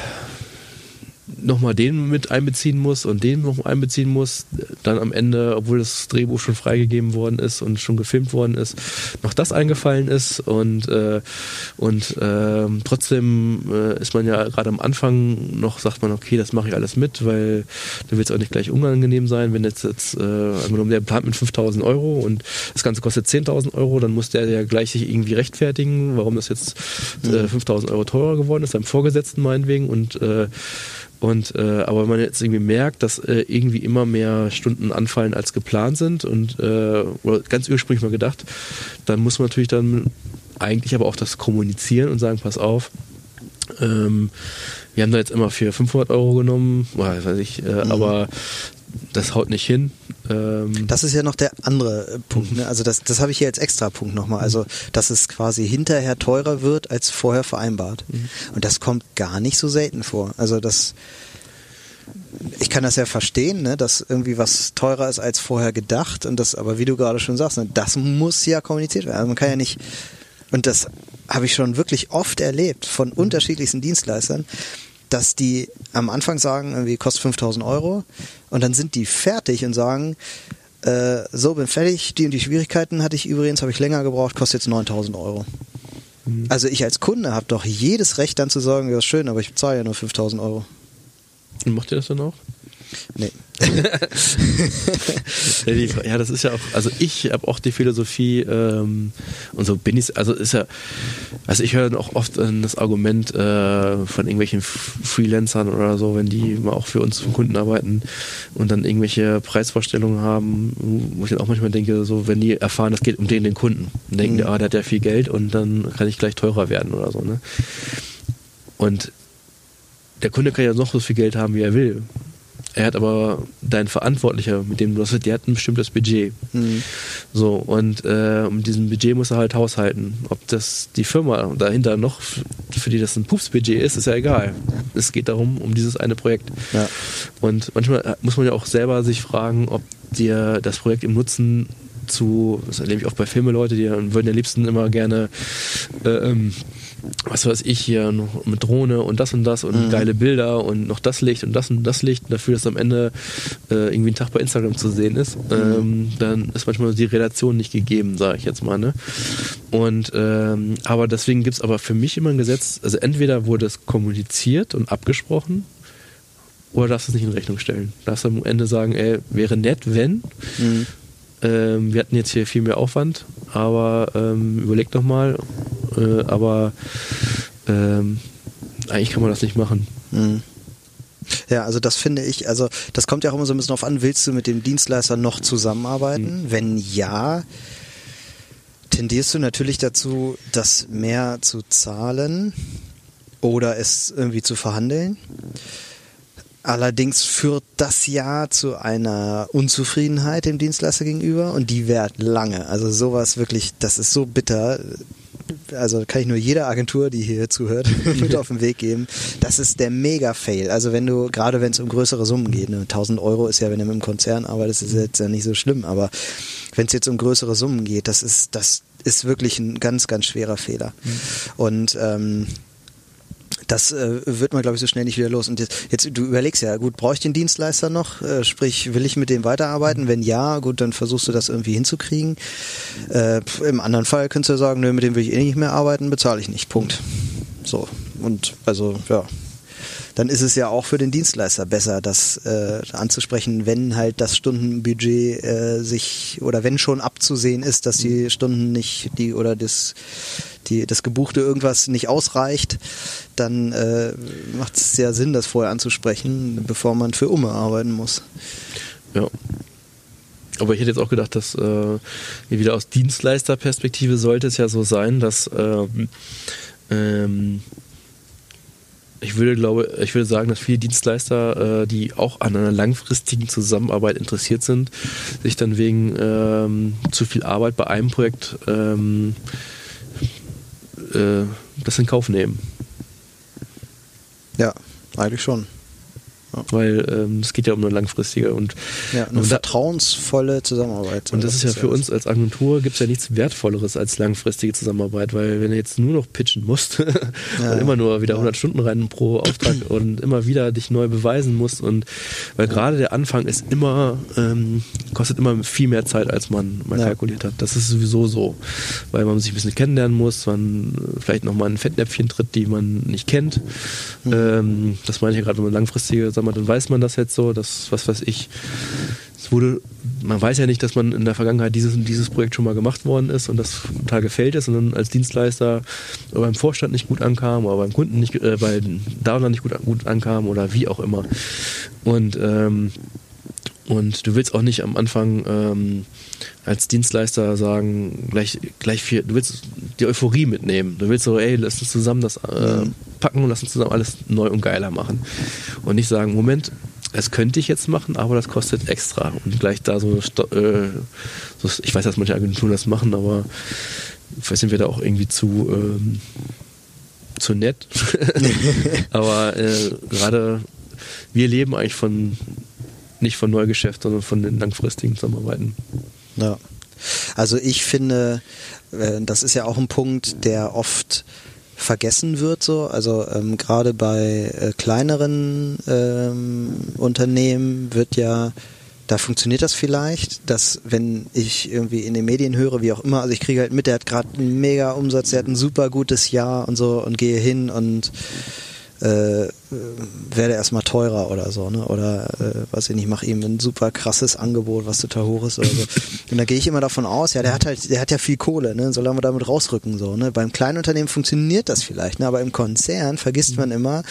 Speaker 2: nochmal den mit einbeziehen muss und den noch einbeziehen muss, dann am Ende, obwohl das Drehbuch schon freigegeben worden ist und schon gefilmt worden ist, noch das eingefallen ist. Und äh, und äh, trotzdem äh, ist man ja gerade am Anfang noch, sagt man, okay, das mache ich alles mit, weil dann wird es auch nicht gleich unangenehm sein, wenn jetzt, jetzt äh, angenommen, der plant mit 5000 Euro und das Ganze kostet 10.000 Euro, dann muss der ja gleich sich irgendwie rechtfertigen, warum das jetzt äh, 5000 Euro teurer geworden ist, seinem Vorgesetzten meinetwegen. Und äh, und äh, aber man jetzt irgendwie merkt, dass äh, irgendwie immer mehr Stunden anfallen als geplant sind und äh, ganz ursprünglich mal gedacht, dann muss man natürlich dann eigentlich aber auch das Kommunizieren und sagen, pass auf, ähm, wir haben da jetzt immer für 500 Euro genommen, weiß ich, äh, mhm. aber das haut nicht hin.
Speaker 1: Ähm das ist ja noch der andere äh, Punkt. Ne? Also das, das habe ich hier als extra Punkt nochmal. Also dass es quasi hinterher teurer wird als vorher vereinbart. Mhm. Und das kommt gar nicht so selten vor. Also das ich kann das ja verstehen, ne, dass irgendwie was teurer ist als vorher gedacht und das, aber wie du gerade schon sagst, ne, das muss ja kommuniziert werden. Also man kann ja nicht, und das habe ich schon wirklich oft erlebt von unterschiedlichsten Dienstleistern, dass die am Anfang sagen, irgendwie kostet 5000 Euro und dann sind die fertig und sagen, äh, so bin fertig, die und die Schwierigkeiten hatte ich übrigens, habe ich länger gebraucht, kostet jetzt 9000 Euro. Mhm. Also ich als Kunde habe doch jedes Recht dann zu sagen, ja ist schön, aber ich bezahle ja nur 5000 Euro.
Speaker 2: Und macht ihr das dann auch?
Speaker 1: Nee.
Speaker 2: ja, das ist ja auch, also ich habe auch die Philosophie ähm, und so bin ich, also ist ja, also ich höre auch oft das Argument äh, von irgendwelchen Freelancern oder so, wenn die mal auch für uns für Kunden arbeiten und dann irgendwelche Preisvorstellungen haben, wo ich dann auch manchmal denke, so wenn die erfahren, das geht um den, den Kunden, dann denken mhm. die, ah, der hat ja viel Geld und dann kann ich gleich teurer werden oder so, ne? Und der Kunde kann ja noch so viel Geld haben, wie er will. Er hat aber dein Verantwortlicher, mit dem du das, der hat ein bestimmtes Budget. Mhm. So, und äh, um diesem Budget muss er halt haushalten. Ob das die Firma dahinter noch, für die das ein Pupsbudget ist, ist ja egal. Es geht darum, um dieses eine Projekt. Ja. Und manchmal muss man ja auch selber sich fragen, ob dir das Projekt im Nutzen zu, das erlebe ich auch bei Filmeleute, die würden am liebsten immer gerne äh, ähm, was weiß ich hier noch mit Drohne und das und das und mhm. geile Bilder und noch das Licht und das und das Licht dafür, dass am Ende äh, irgendwie ein Tag bei Instagram zu sehen ist, mhm. ähm, dann ist manchmal die Relation nicht gegeben, sage ich jetzt mal. Ne? Und ähm, aber deswegen gibt es aber für mich immer ein Gesetz, also entweder wurde es kommuniziert und abgesprochen, oder darfst du es nicht in Rechnung stellen. Darfst du am Ende sagen, ey, wäre nett, wenn. Mhm. Ähm, wir hatten jetzt hier viel mehr Aufwand, aber ähm, überleg doch mal. Äh, aber ähm, eigentlich kann man das nicht machen.
Speaker 1: Mhm. Ja, also das finde ich, also das kommt ja auch immer so ein bisschen auf an, willst du mit dem Dienstleister noch zusammenarbeiten? Mhm. Wenn ja, tendierst du natürlich dazu, das mehr zu zahlen oder es irgendwie zu verhandeln. Allerdings führt das ja zu einer Unzufriedenheit dem Dienstleister gegenüber und die währt lange. Also sowas wirklich, das ist so bitter. Also kann ich nur jeder Agentur, die hier zuhört, mit auf den Weg geben. Das ist der Mega-Fail. Also wenn du, gerade wenn es um größere Summen geht, ne, 1000 Euro ist ja, wenn du mit einem Konzern arbeitest, ist jetzt ja nicht so schlimm, aber wenn es jetzt um größere Summen geht, das ist, das ist wirklich ein ganz, ganz schwerer Fehler. Mhm. Und ähm, das äh, wird man, glaube ich, so schnell nicht wieder los. Und jetzt, jetzt, du überlegst ja, gut, brauche ich den Dienstleister noch? Äh, sprich, will ich mit dem weiterarbeiten? Wenn ja, gut, dann versuchst du das irgendwie hinzukriegen. Äh, Im anderen Fall könntest du sagen, nö, mit dem will ich eh nicht mehr arbeiten, bezahle ich nicht. Punkt. So. Und also, ja, dann ist es ja auch für den Dienstleister besser, das äh, anzusprechen, wenn halt das Stundenbudget äh, sich oder wenn schon abzusehen ist, dass die Stunden nicht die oder das die das gebuchte irgendwas nicht ausreicht, dann äh, macht es sehr Sinn, das vorher anzusprechen, bevor man für Umme arbeiten muss.
Speaker 2: Ja. Aber ich hätte jetzt auch gedacht, dass äh, wieder aus Dienstleisterperspektive sollte es ja so sein, dass ähm, ähm, ich würde glaube, ich würde sagen, dass viele Dienstleister, äh, die auch an einer langfristigen Zusammenarbeit interessiert sind, sich dann wegen ähm, zu viel Arbeit bei einem Projekt ähm, äh, das in Kauf nehmen.
Speaker 1: Ja, eigentlich schon.
Speaker 2: Weil ähm, es geht ja um eine langfristige und
Speaker 1: ja, eine und vertrauensvolle Zusammenarbeit.
Speaker 2: Und das ist ja für uns als Agentur gibt es ja nichts Wertvolleres als langfristige Zusammenarbeit, weil wenn du jetzt nur noch pitchen musst ja, und immer nur wieder 100 Stunden rein pro Auftrag und immer wieder dich neu beweisen musst und weil gerade der Anfang ist immer ähm, kostet immer viel mehr Zeit als man mal kalkuliert hat. Das ist sowieso so, weil man sich ein bisschen kennenlernen muss, man vielleicht nochmal ein Fettnäpfchen tritt, die man nicht kennt. Mhm. Ähm, das meine ich ja gerade, wenn man langfristige Zusammenarbeit dann weiß man das jetzt so, dass, was weiß ich, es wurde, man weiß ja nicht, dass man in der Vergangenheit dieses dieses Projekt schon mal gemacht worden ist und das total gefällt ist und dann als Dienstleister beim Vorstand nicht gut ankam oder beim Kunden nicht, äh, bei Download nicht gut, gut ankam oder wie auch immer. Und ähm, Und du willst auch nicht am Anfang ähm, als Dienstleister sagen, gleich, gleich viel, du willst die Euphorie mitnehmen. Du willst so, ey, lass uns zusammen das äh, packen und lass uns zusammen alles neu und geiler machen. Und nicht sagen, Moment, das könnte ich jetzt machen, aber das kostet extra. Und gleich da so, äh, so ich weiß, dass manche Agenturen das machen, aber vielleicht sind wir da auch irgendwie zu, ähm, zu nett. aber äh, gerade wir leben eigentlich von nicht von Neugeschäft, sondern von den langfristigen Zusammenarbeiten.
Speaker 1: Ja. Also ich finde, äh, das ist ja auch ein Punkt, der oft vergessen wird so. Also ähm, gerade bei äh, kleineren ähm, Unternehmen wird ja da funktioniert das vielleicht, dass wenn ich irgendwie in den Medien höre, wie auch immer, also ich kriege halt mit, der hat gerade einen mega Umsatz, der hat ein super gutes Jahr und so und gehe hin und äh, werde erstmal teurer oder so, ne? Oder äh, weiß ich nicht, mach ihm ein super krasses Angebot, was total hoch ist oder so. Und da gehe ich immer davon aus, ja, der hat halt, der hat ja viel Kohle, ne? Solange wir damit rausrücken so, ne? Beim kleinen Unternehmen funktioniert das vielleicht, ne? Aber im Konzern vergisst man immer,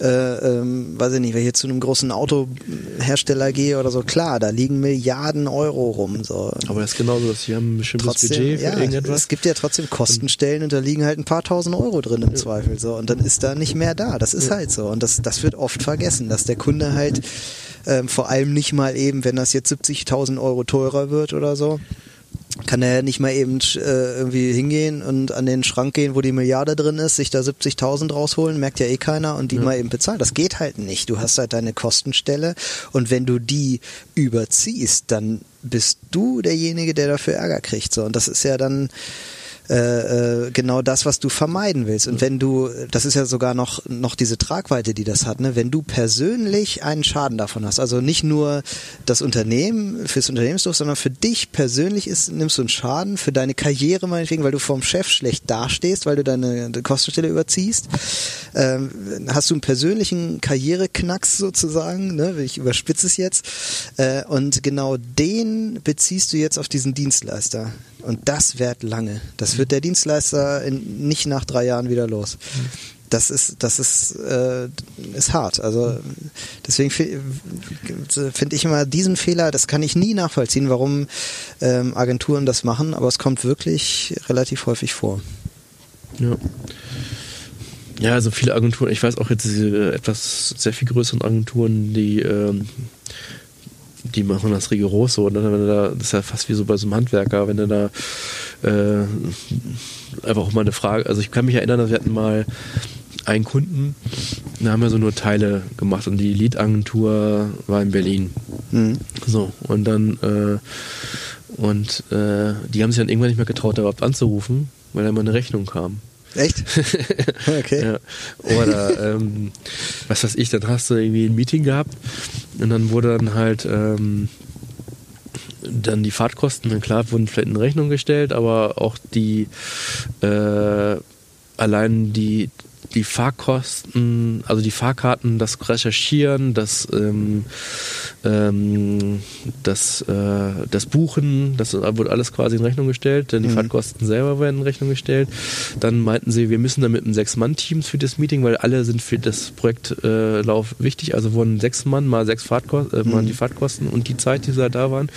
Speaker 1: äh, ähm, weiß ich nicht, wenn ich jetzt zu einem großen Autohersteller gehe oder so, klar, da liegen Milliarden Euro rum. So.
Speaker 2: Aber das ist genauso, dass wir haben ein bestimmtes
Speaker 1: trotzdem,
Speaker 2: Budget für
Speaker 1: ja,
Speaker 2: irgendetwas.
Speaker 1: Es gibt ja trotzdem Kostenstellen und da liegen halt ein paar tausend Euro drin im
Speaker 2: Ja.
Speaker 1: Zweifel. So. Und dann ist da nicht mehr da. Das ist
Speaker 2: Ja.
Speaker 1: halt so. Und das, das wird oft vergessen, dass der Kunde halt ähm, vor allem nicht mal eben, wenn das jetzt 70.000 Euro teurer wird oder so, kann er nicht mal eben äh, irgendwie hingehen und an den Schrank gehen, wo die Milliarde drin ist, sich da 70.000 rausholen, merkt ja eh keiner und die
Speaker 2: Ja.
Speaker 1: mal eben bezahlen. Das geht halt nicht. Du hast halt deine Kostenstelle und wenn du die überziehst, dann bist du derjenige, der dafür Ärger kriegt. So. Und das ist ja dann äh, äh, genau das, was du vermeiden willst. Und wenn du, das ist ja sogar noch, noch diese Tragweite, die das hat, ne? wenn du persönlich einen Schaden davon hast, also nicht nur das Unternehmen, fürs Unternehmensdurch, sondern für dich persönlich ist, nimmst du einen Schaden, für deine Karriere meinetwegen, weil du vom Chef schlecht dastehst, weil du deine Kostenstelle überziehst, ähm, hast du einen persönlichen Karriereknacks sozusagen, ne? ich überspitze es jetzt, äh, und genau den beziehst du jetzt auf diesen Dienstleister. Und das währt lange. Das wird der Dienstleister in, nicht nach drei Jahren wieder los. Das ist, das ist, äh, ist hart. Also deswegen fi- finde ich immer diesen Fehler, das kann ich nie nachvollziehen, warum ähm, Agenturen das machen, aber es kommt wirklich relativ häufig vor.
Speaker 2: Ja. Ja, also viele Agenturen, ich weiß auch jetzt diese etwas sehr viel größeren Agenturen, die, ähm, die machen das rigoros so. Und dann, wenn du da, das ist ja fast wie so bei so einem Handwerker, wenn du da äh, einfach auch mal eine Frage, also ich kann mich erinnern, dass wir hatten mal einen Kunden, da haben wir so nur Teile gemacht und die Lead-Agentur war in Berlin.
Speaker 1: Mhm.
Speaker 2: So, und dann, äh, und äh, die haben sich dann irgendwann nicht mehr getraut, da überhaupt anzurufen, weil da mal eine Rechnung kam.
Speaker 1: Echt? Okay.
Speaker 2: Ja. Oder ähm, was weiß ich, dann hast du irgendwie ein Meeting gehabt und dann wurde dann halt ähm, dann die Fahrtkosten, klar, wurden vielleicht in Rechnung gestellt, aber auch die äh, allein die die Fahrkosten, also die Fahrkarten, das Recherchieren, das, ähm, ähm, das, äh, das Buchen, das wurde alles quasi in Rechnung gestellt, denn die
Speaker 1: Mhm.
Speaker 2: Fahrtkosten selber werden in Rechnung gestellt. Dann meinten sie, wir müssen dann mit einem Sechs-Mann-Team für das Meeting, weil alle sind für das Projektlauf äh, wichtig, also wurden sechs Mann mal sechs Fahrtkosten, äh, mal
Speaker 1: Mhm.
Speaker 2: die Fahrtkosten und die Zeit, die sie da waren,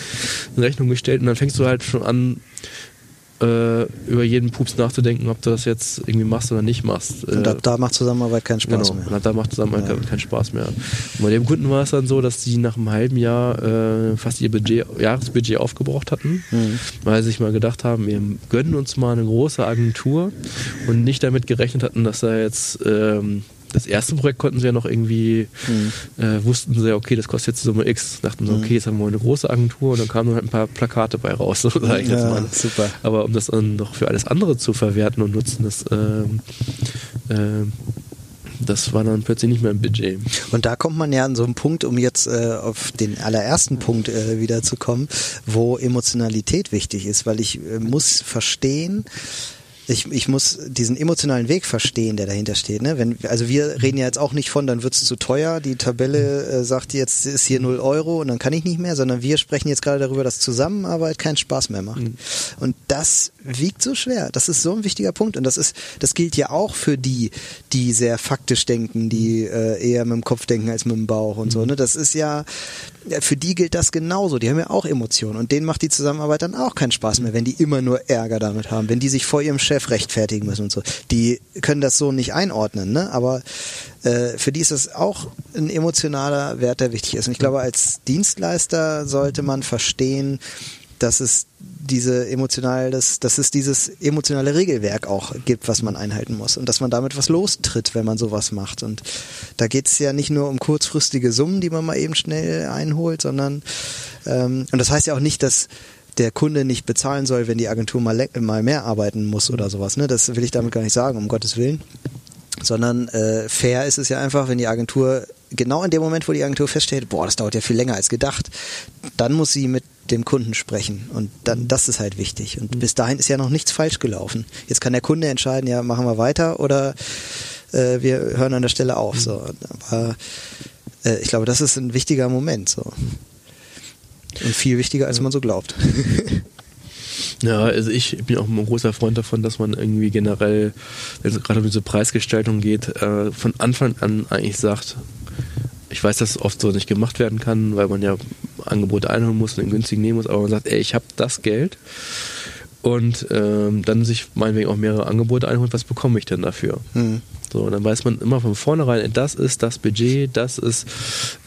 Speaker 2: in Rechnung gestellt und dann fängst du halt schon an, äh, über jeden Pups nachzudenken, ob du das jetzt irgendwie machst oder nicht machst.
Speaker 1: Und
Speaker 2: Äh,
Speaker 1: ab da macht Zusammenarbeit keinen Spaß
Speaker 2: genau,
Speaker 1: mehr.
Speaker 2: und da macht zusammen
Speaker 1: Ja.
Speaker 2: keinen keinen Spaß mehr. Und bei dem Kunden war es dann so, dass die nach einem halben Jahr äh, fast ihr Budget, Jahresbudget aufgebraucht hatten,
Speaker 1: Mhm.
Speaker 2: weil sie sich mal gedacht haben, wir gönnen uns mal eine große Agentur und nicht damit gerechnet hatten, dass da jetzt ähm, das erste Projekt konnten sie ja noch irgendwie,
Speaker 1: Mhm.
Speaker 2: äh, wussten sie ja, okay, das kostet jetzt Summe X. Dachten sie,
Speaker 1: Mhm.
Speaker 2: okay, jetzt haben wir eine große Agentur und dann kamen halt ein paar Plakate bei raus, so sag ich jetzt
Speaker 1: Ja,
Speaker 2: mal.
Speaker 1: super.
Speaker 2: Aber um das dann noch für alles andere zu verwerten und nutzen, das, ähm, ähm, das war dann plötzlich nicht mehr im Budget.
Speaker 1: Und da kommt man ja an so einen Punkt, um jetzt äh, auf den allerersten Punkt äh, wieder zu kommen, wo Emotionalität wichtig ist, weil ich äh, muss verstehen, ich, ich muss diesen emotionalen Weg verstehen, der dahinter steht. Ne? Wenn, also wir reden ja jetzt auch nicht von, dann wird es zu teuer, die Tabelle äh, sagt jetzt ist hier 0 Euro und dann kann ich nicht mehr, sondern wir sprechen jetzt gerade darüber, dass Zusammenarbeit keinen Spaß mehr macht. Mhm. Und das wiegt so schwer. Das ist so ein wichtiger Punkt. Und das ist, das gilt ja auch für die, die sehr faktisch denken, die äh, eher mit dem Kopf denken als mit dem Bauch und mhm. so. Ne? Das ist ja, für die gilt das genauso. Die haben ja auch Emotionen und denen macht die Zusammenarbeit dann auch keinen Spaß mehr, wenn die immer nur Ärger damit haben, wenn die sich vor ihrem Chef rechtfertigen müssen und so. Die können das so nicht einordnen, ne? Aber äh, für die ist das auch ein emotionaler Wert, der wichtig ist. Und ich glaube, als Dienstleister sollte man verstehen, dass es diese emotional, dass, dass es dieses emotionale Regelwerk auch gibt, was man einhalten muss und dass man damit was lostritt, wenn man sowas macht. Und da geht es ja nicht nur um kurzfristige Summen, die man mal eben schnell einholt, sondern ähm, und das heißt ja auch nicht, dass der Kunde nicht bezahlen soll, wenn die Agentur mal, mal mehr arbeiten muss oder sowas. Ne? Das will ich damit gar nicht sagen, um Gottes Willen. Sondern äh, fair ist es ja einfach, wenn die Agentur genau in dem Moment, wo die Agentur feststellt, boah, das dauert ja viel länger als gedacht, dann muss sie mit dem Kunden sprechen. Und dann, das ist halt wichtig. Und bis dahin ist ja noch nichts falsch gelaufen. Jetzt kann der Kunde entscheiden, ja, machen wir weiter oder äh, wir hören an der Stelle auf. So. Aber äh, ich glaube, das ist ein wichtiger Moment. So. Und viel wichtiger, als man so glaubt.
Speaker 2: Ja, also ich bin auch ein großer Freund davon, dass man irgendwie generell, wenn es gerade um diese Preisgestaltung geht, äh, von Anfang an eigentlich sagt, ich weiß, dass es oft so nicht gemacht werden kann, weil man ja Angebote einholen muss und den günstigen nehmen muss, aber man sagt, ey, ich habe das Geld und ähm, dann sich meinetwegen auch mehrere Angebote einholen, was bekomme ich denn dafür? Mhm. So, dann weiß man immer von vornherein, das ist das Budget, das ist,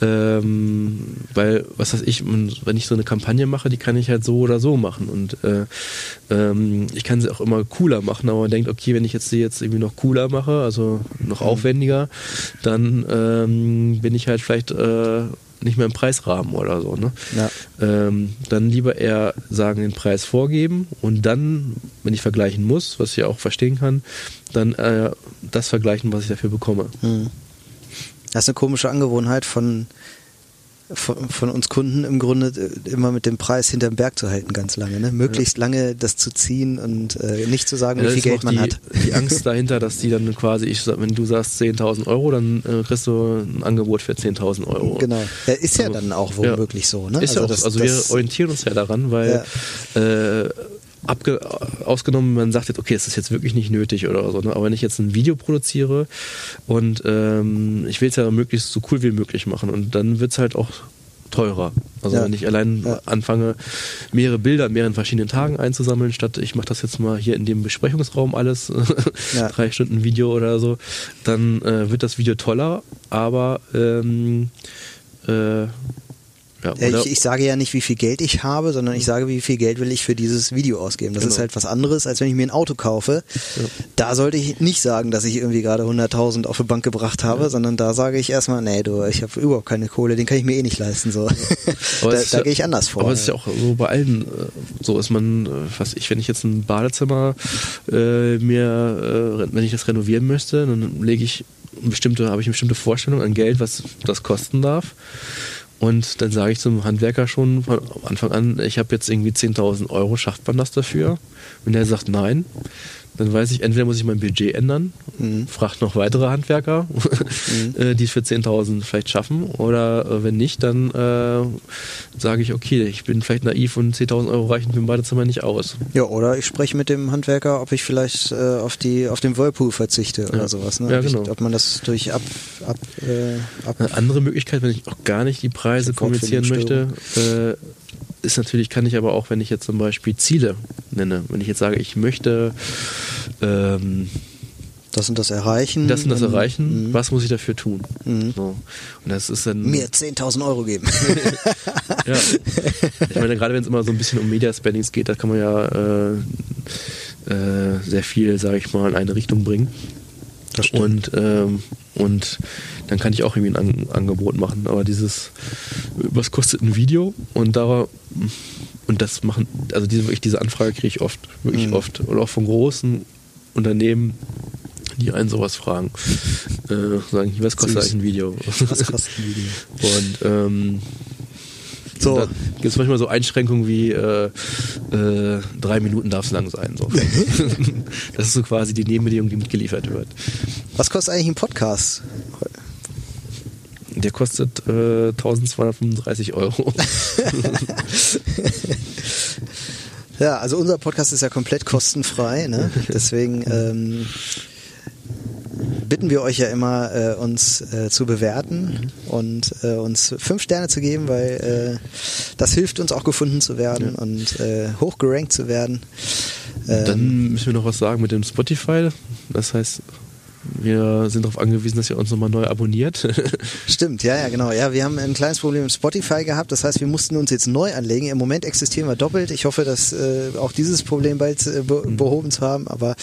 Speaker 2: ähm, weil, was weiß ich, wenn ich so eine Kampagne mache, die kann ich halt so oder so machen und äh, ähm, ich kann sie auch immer cooler machen, aber man denkt, okay, wenn ich jetzt sie jetzt irgendwie noch cooler mache, also noch mhm. aufwendiger, dann ähm, bin ich halt vielleicht äh, nicht mehr im Preisrahmen oder so. Ne? Ja. Ähm, dann lieber eher sagen, den Preis vorgeben und dann, wenn ich vergleichen muss, was ich auch verstehen kann, dann äh, das vergleichen, was ich dafür bekomme.
Speaker 1: Hm. Das ist eine komische Angewohnheit von von, von, uns Kunden im Grunde äh, immer mit dem Preis hinterm Berg zu halten, ganz lange. Ne? Möglichst ja. lange das zu ziehen und äh, nicht zu sagen, ja, wie viel Geld man
Speaker 2: die,
Speaker 1: hat.
Speaker 2: Die Angst dahinter, dass die dann quasi, ich wenn du sagst 10.000 Euro, dann äh, kriegst du ein Angebot für 10.000 Euro.
Speaker 1: Genau. Ja, ist ja also, dann auch womöglich so. Ne?
Speaker 2: Ist also, ja auch, das, also wir orientieren uns ja daran, weil äh, abge ausgenommen, man sagt jetzt, okay, es ist jetzt wirklich nicht nötig oder so, ne? aber wenn ich jetzt ein Video produziere und ähm, ich will es ja möglichst so cool wie möglich machen und dann wird es halt auch teurer. Also ja. wenn ich allein ja. anfange, mehrere Bilder in mehreren verschiedenen Tagen einzusammeln, statt ich mache das jetzt mal hier in dem Besprechungsraum alles, ja. drei Stunden Video oder so, dann äh, wird das Video toller, aber ähm, äh,
Speaker 1: ja, ich, ich, sage ja nicht, wie viel Geld ich habe, sondern ich sage, wie viel Geld will ich für dieses Video ausgeben. Das genau. ist halt was anderes, als wenn ich mir ein Auto kaufe. Ja. Da sollte ich nicht sagen, dass ich irgendwie gerade 100.000 auf die Bank gebracht habe, ja. sondern da sage ich erstmal, nee, du, ich habe überhaupt keine Kohle, den kann ich mir eh nicht leisten. So. da, da gehe ich anders vor.
Speaker 2: Aber es ist ja auch so bei allen äh, so, ist man, äh, was ich, wenn ich jetzt ein Badezimmer äh, mir, äh, wenn ich das renovieren möchte, dann lege ich bestimmte, habe ich eine bestimmte Vorstellung an Geld, was das kosten darf. Und dann sage ich zum Handwerker schon von Anfang an, ich habe jetzt irgendwie 10.000 Euro, schafft man das dafür? Wenn der sagt nein, dann weiß ich, entweder muss ich mein Budget ändern, mhm. fragt noch weitere Handwerker, mhm. Äh, die es für 10.000 vielleicht schaffen. Oder äh, wenn nicht, dann äh, sage ich, okay, ich bin vielleicht naiv und 10.000 Euro reichen für ein Badezimmer nicht aus.
Speaker 1: Ja, oder ich spreche mit dem Handwerker, ob ich vielleicht äh, auf, die, auf den Whirlpool verzichte ja. oder sowas. Ne?
Speaker 2: Ja,
Speaker 1: ob,
Speaker 2: genau.
Speaker 1: ich, ob man das durch ab... ab,
Speaker 2: äh, ab Eine andere Möglichkeit, wenn ich auch gar nicht die Preise kommunizieren möchte, äh, ist natürlich, kann ich aber auch, wenn ich jetzt zum Beispiel Ziele nenne, wenn ich jetzt sage, ich möchte ähm,
Speaker 1: das und das erreichen.
Speaker 2: Das und das erreichen. Mhm. Was muss ich dafür tun? Mhm. So. Und das ist dann.
Speaker 1: Mir 10.000 Euro geben.
Speaker 2: ja. Ich meine, gerade wenn es immer so ein bisschen um Media-Spendings geht, da kann man ja äh, äh, sehr viel, sage ich mal, in eine Richtung bringen. Und, ähm, und dann kann ich auch irgendwie ein An Angebot machen. Aber dieses, was kostet ein Video? Und da und das machen, also diese, wirklich diese Anfrage kriege ich oft, wirklich mhm. oft. Und auch von großen Unternehmen, die einen sowas fragen. Äh, sagen, was kostet eigentlich ein Video?
Speaker 1: Was kostet ein Video?
Speaker 2: Und ähm, So. Da gibt es manchmal so Einschränkungen wie äh, äh, drei Minuten darf es lang sein. So. das ist so quasi die Nebenbedingung, die mitgeliefert wird.
Speaker 1: Was kostet eigentlich ein Podcast?
Speaker 2: Der kostet äh, 1235 Euro.
Speaker 1: ja, also unser Podcast ist ja komplett kostenfrei, ne? Deswegen ähm, bitten wir euch ja immer, äh, uns äh, zu bewerten und äh, uns fünf Sterne zu geben, weil äh, das hilft uns auch gefunden zu werden ja. und äh, hochgerankt zu werden.
Speaker 2: Ähm, Dann müssen wir noch was sagen mit dem Spotify. Das heißt, wir sind darauf angewiesen, dass ihr uns nochmal neu abonniert.
Speaker 1: Stimmt, ja, ja, genau. Ja, wir haben ein kleines Problem mit Spotify gehabt. Das heißt, wir mussten uns jetzt neu anlegen. Im Moment existieren wir doppelt. Ich hoffe, dass äh, auch dieses Problem bald äh, be mhm. behoben zu haben. Aber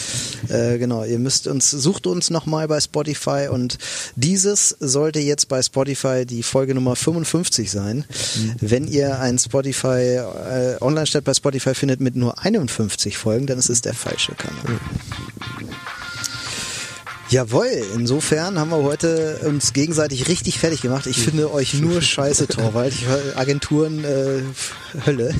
Speaker 1: äh, genau, ihr müsst uns, sucht uns nochmal bei Spotify und dieses sollte jetzt bei Spotify die Folge Nummer 55 sein. Mhm. Wenn ihr ein Spotify äh, Online-Stadt bei Spotify findet mit nur 51 Folgen, dann ist es der falsche Kanal. Mhm. Jawohl, insofern haben wir heute uns gegenseitig richtig fertig gemacht. Ich finde euch nur scheiße, Torwald. Agenturen, äh, Hölle.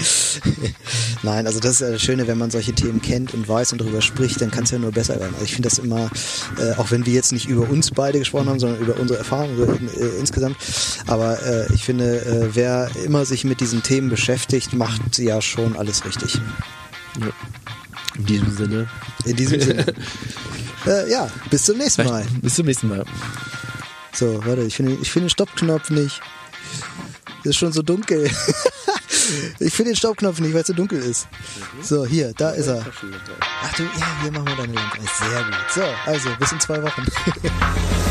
Speaker 1: Nein, also das ist ja das Schöne, wenn man solche Themen kennt und weiß und darüber spricht, dann kann es ja nur besser werden. Also ich finde das immer, äh, auch wenn wir jetzt nicht über uns beide gesprochen haben, sondern über unsere Erfahrungen äh, insgesamt, aber äh, ich finde, äh, wer immer sich mit diesen Themen beschäftigt, macht ja schon alles richtig.
Speaker 2: Ja. In diesem Sinne.
Speaker 1: In diesem Sinne. Äh, ja, bis zum nächsten Mal.
Speaker 2: Bis zum nächsten Mal.
Speaker 1: So, warte, ich finde ich find den Stoppknopf nicht. Ist schon so dunkel. ich finde den Stoppknopf nicht, weil es so dunkel ist. So, hier, da ist er. Ach du, ja, hier machen wir deine Lampe. Sehr gut. So, also, bis in zwei Wochen.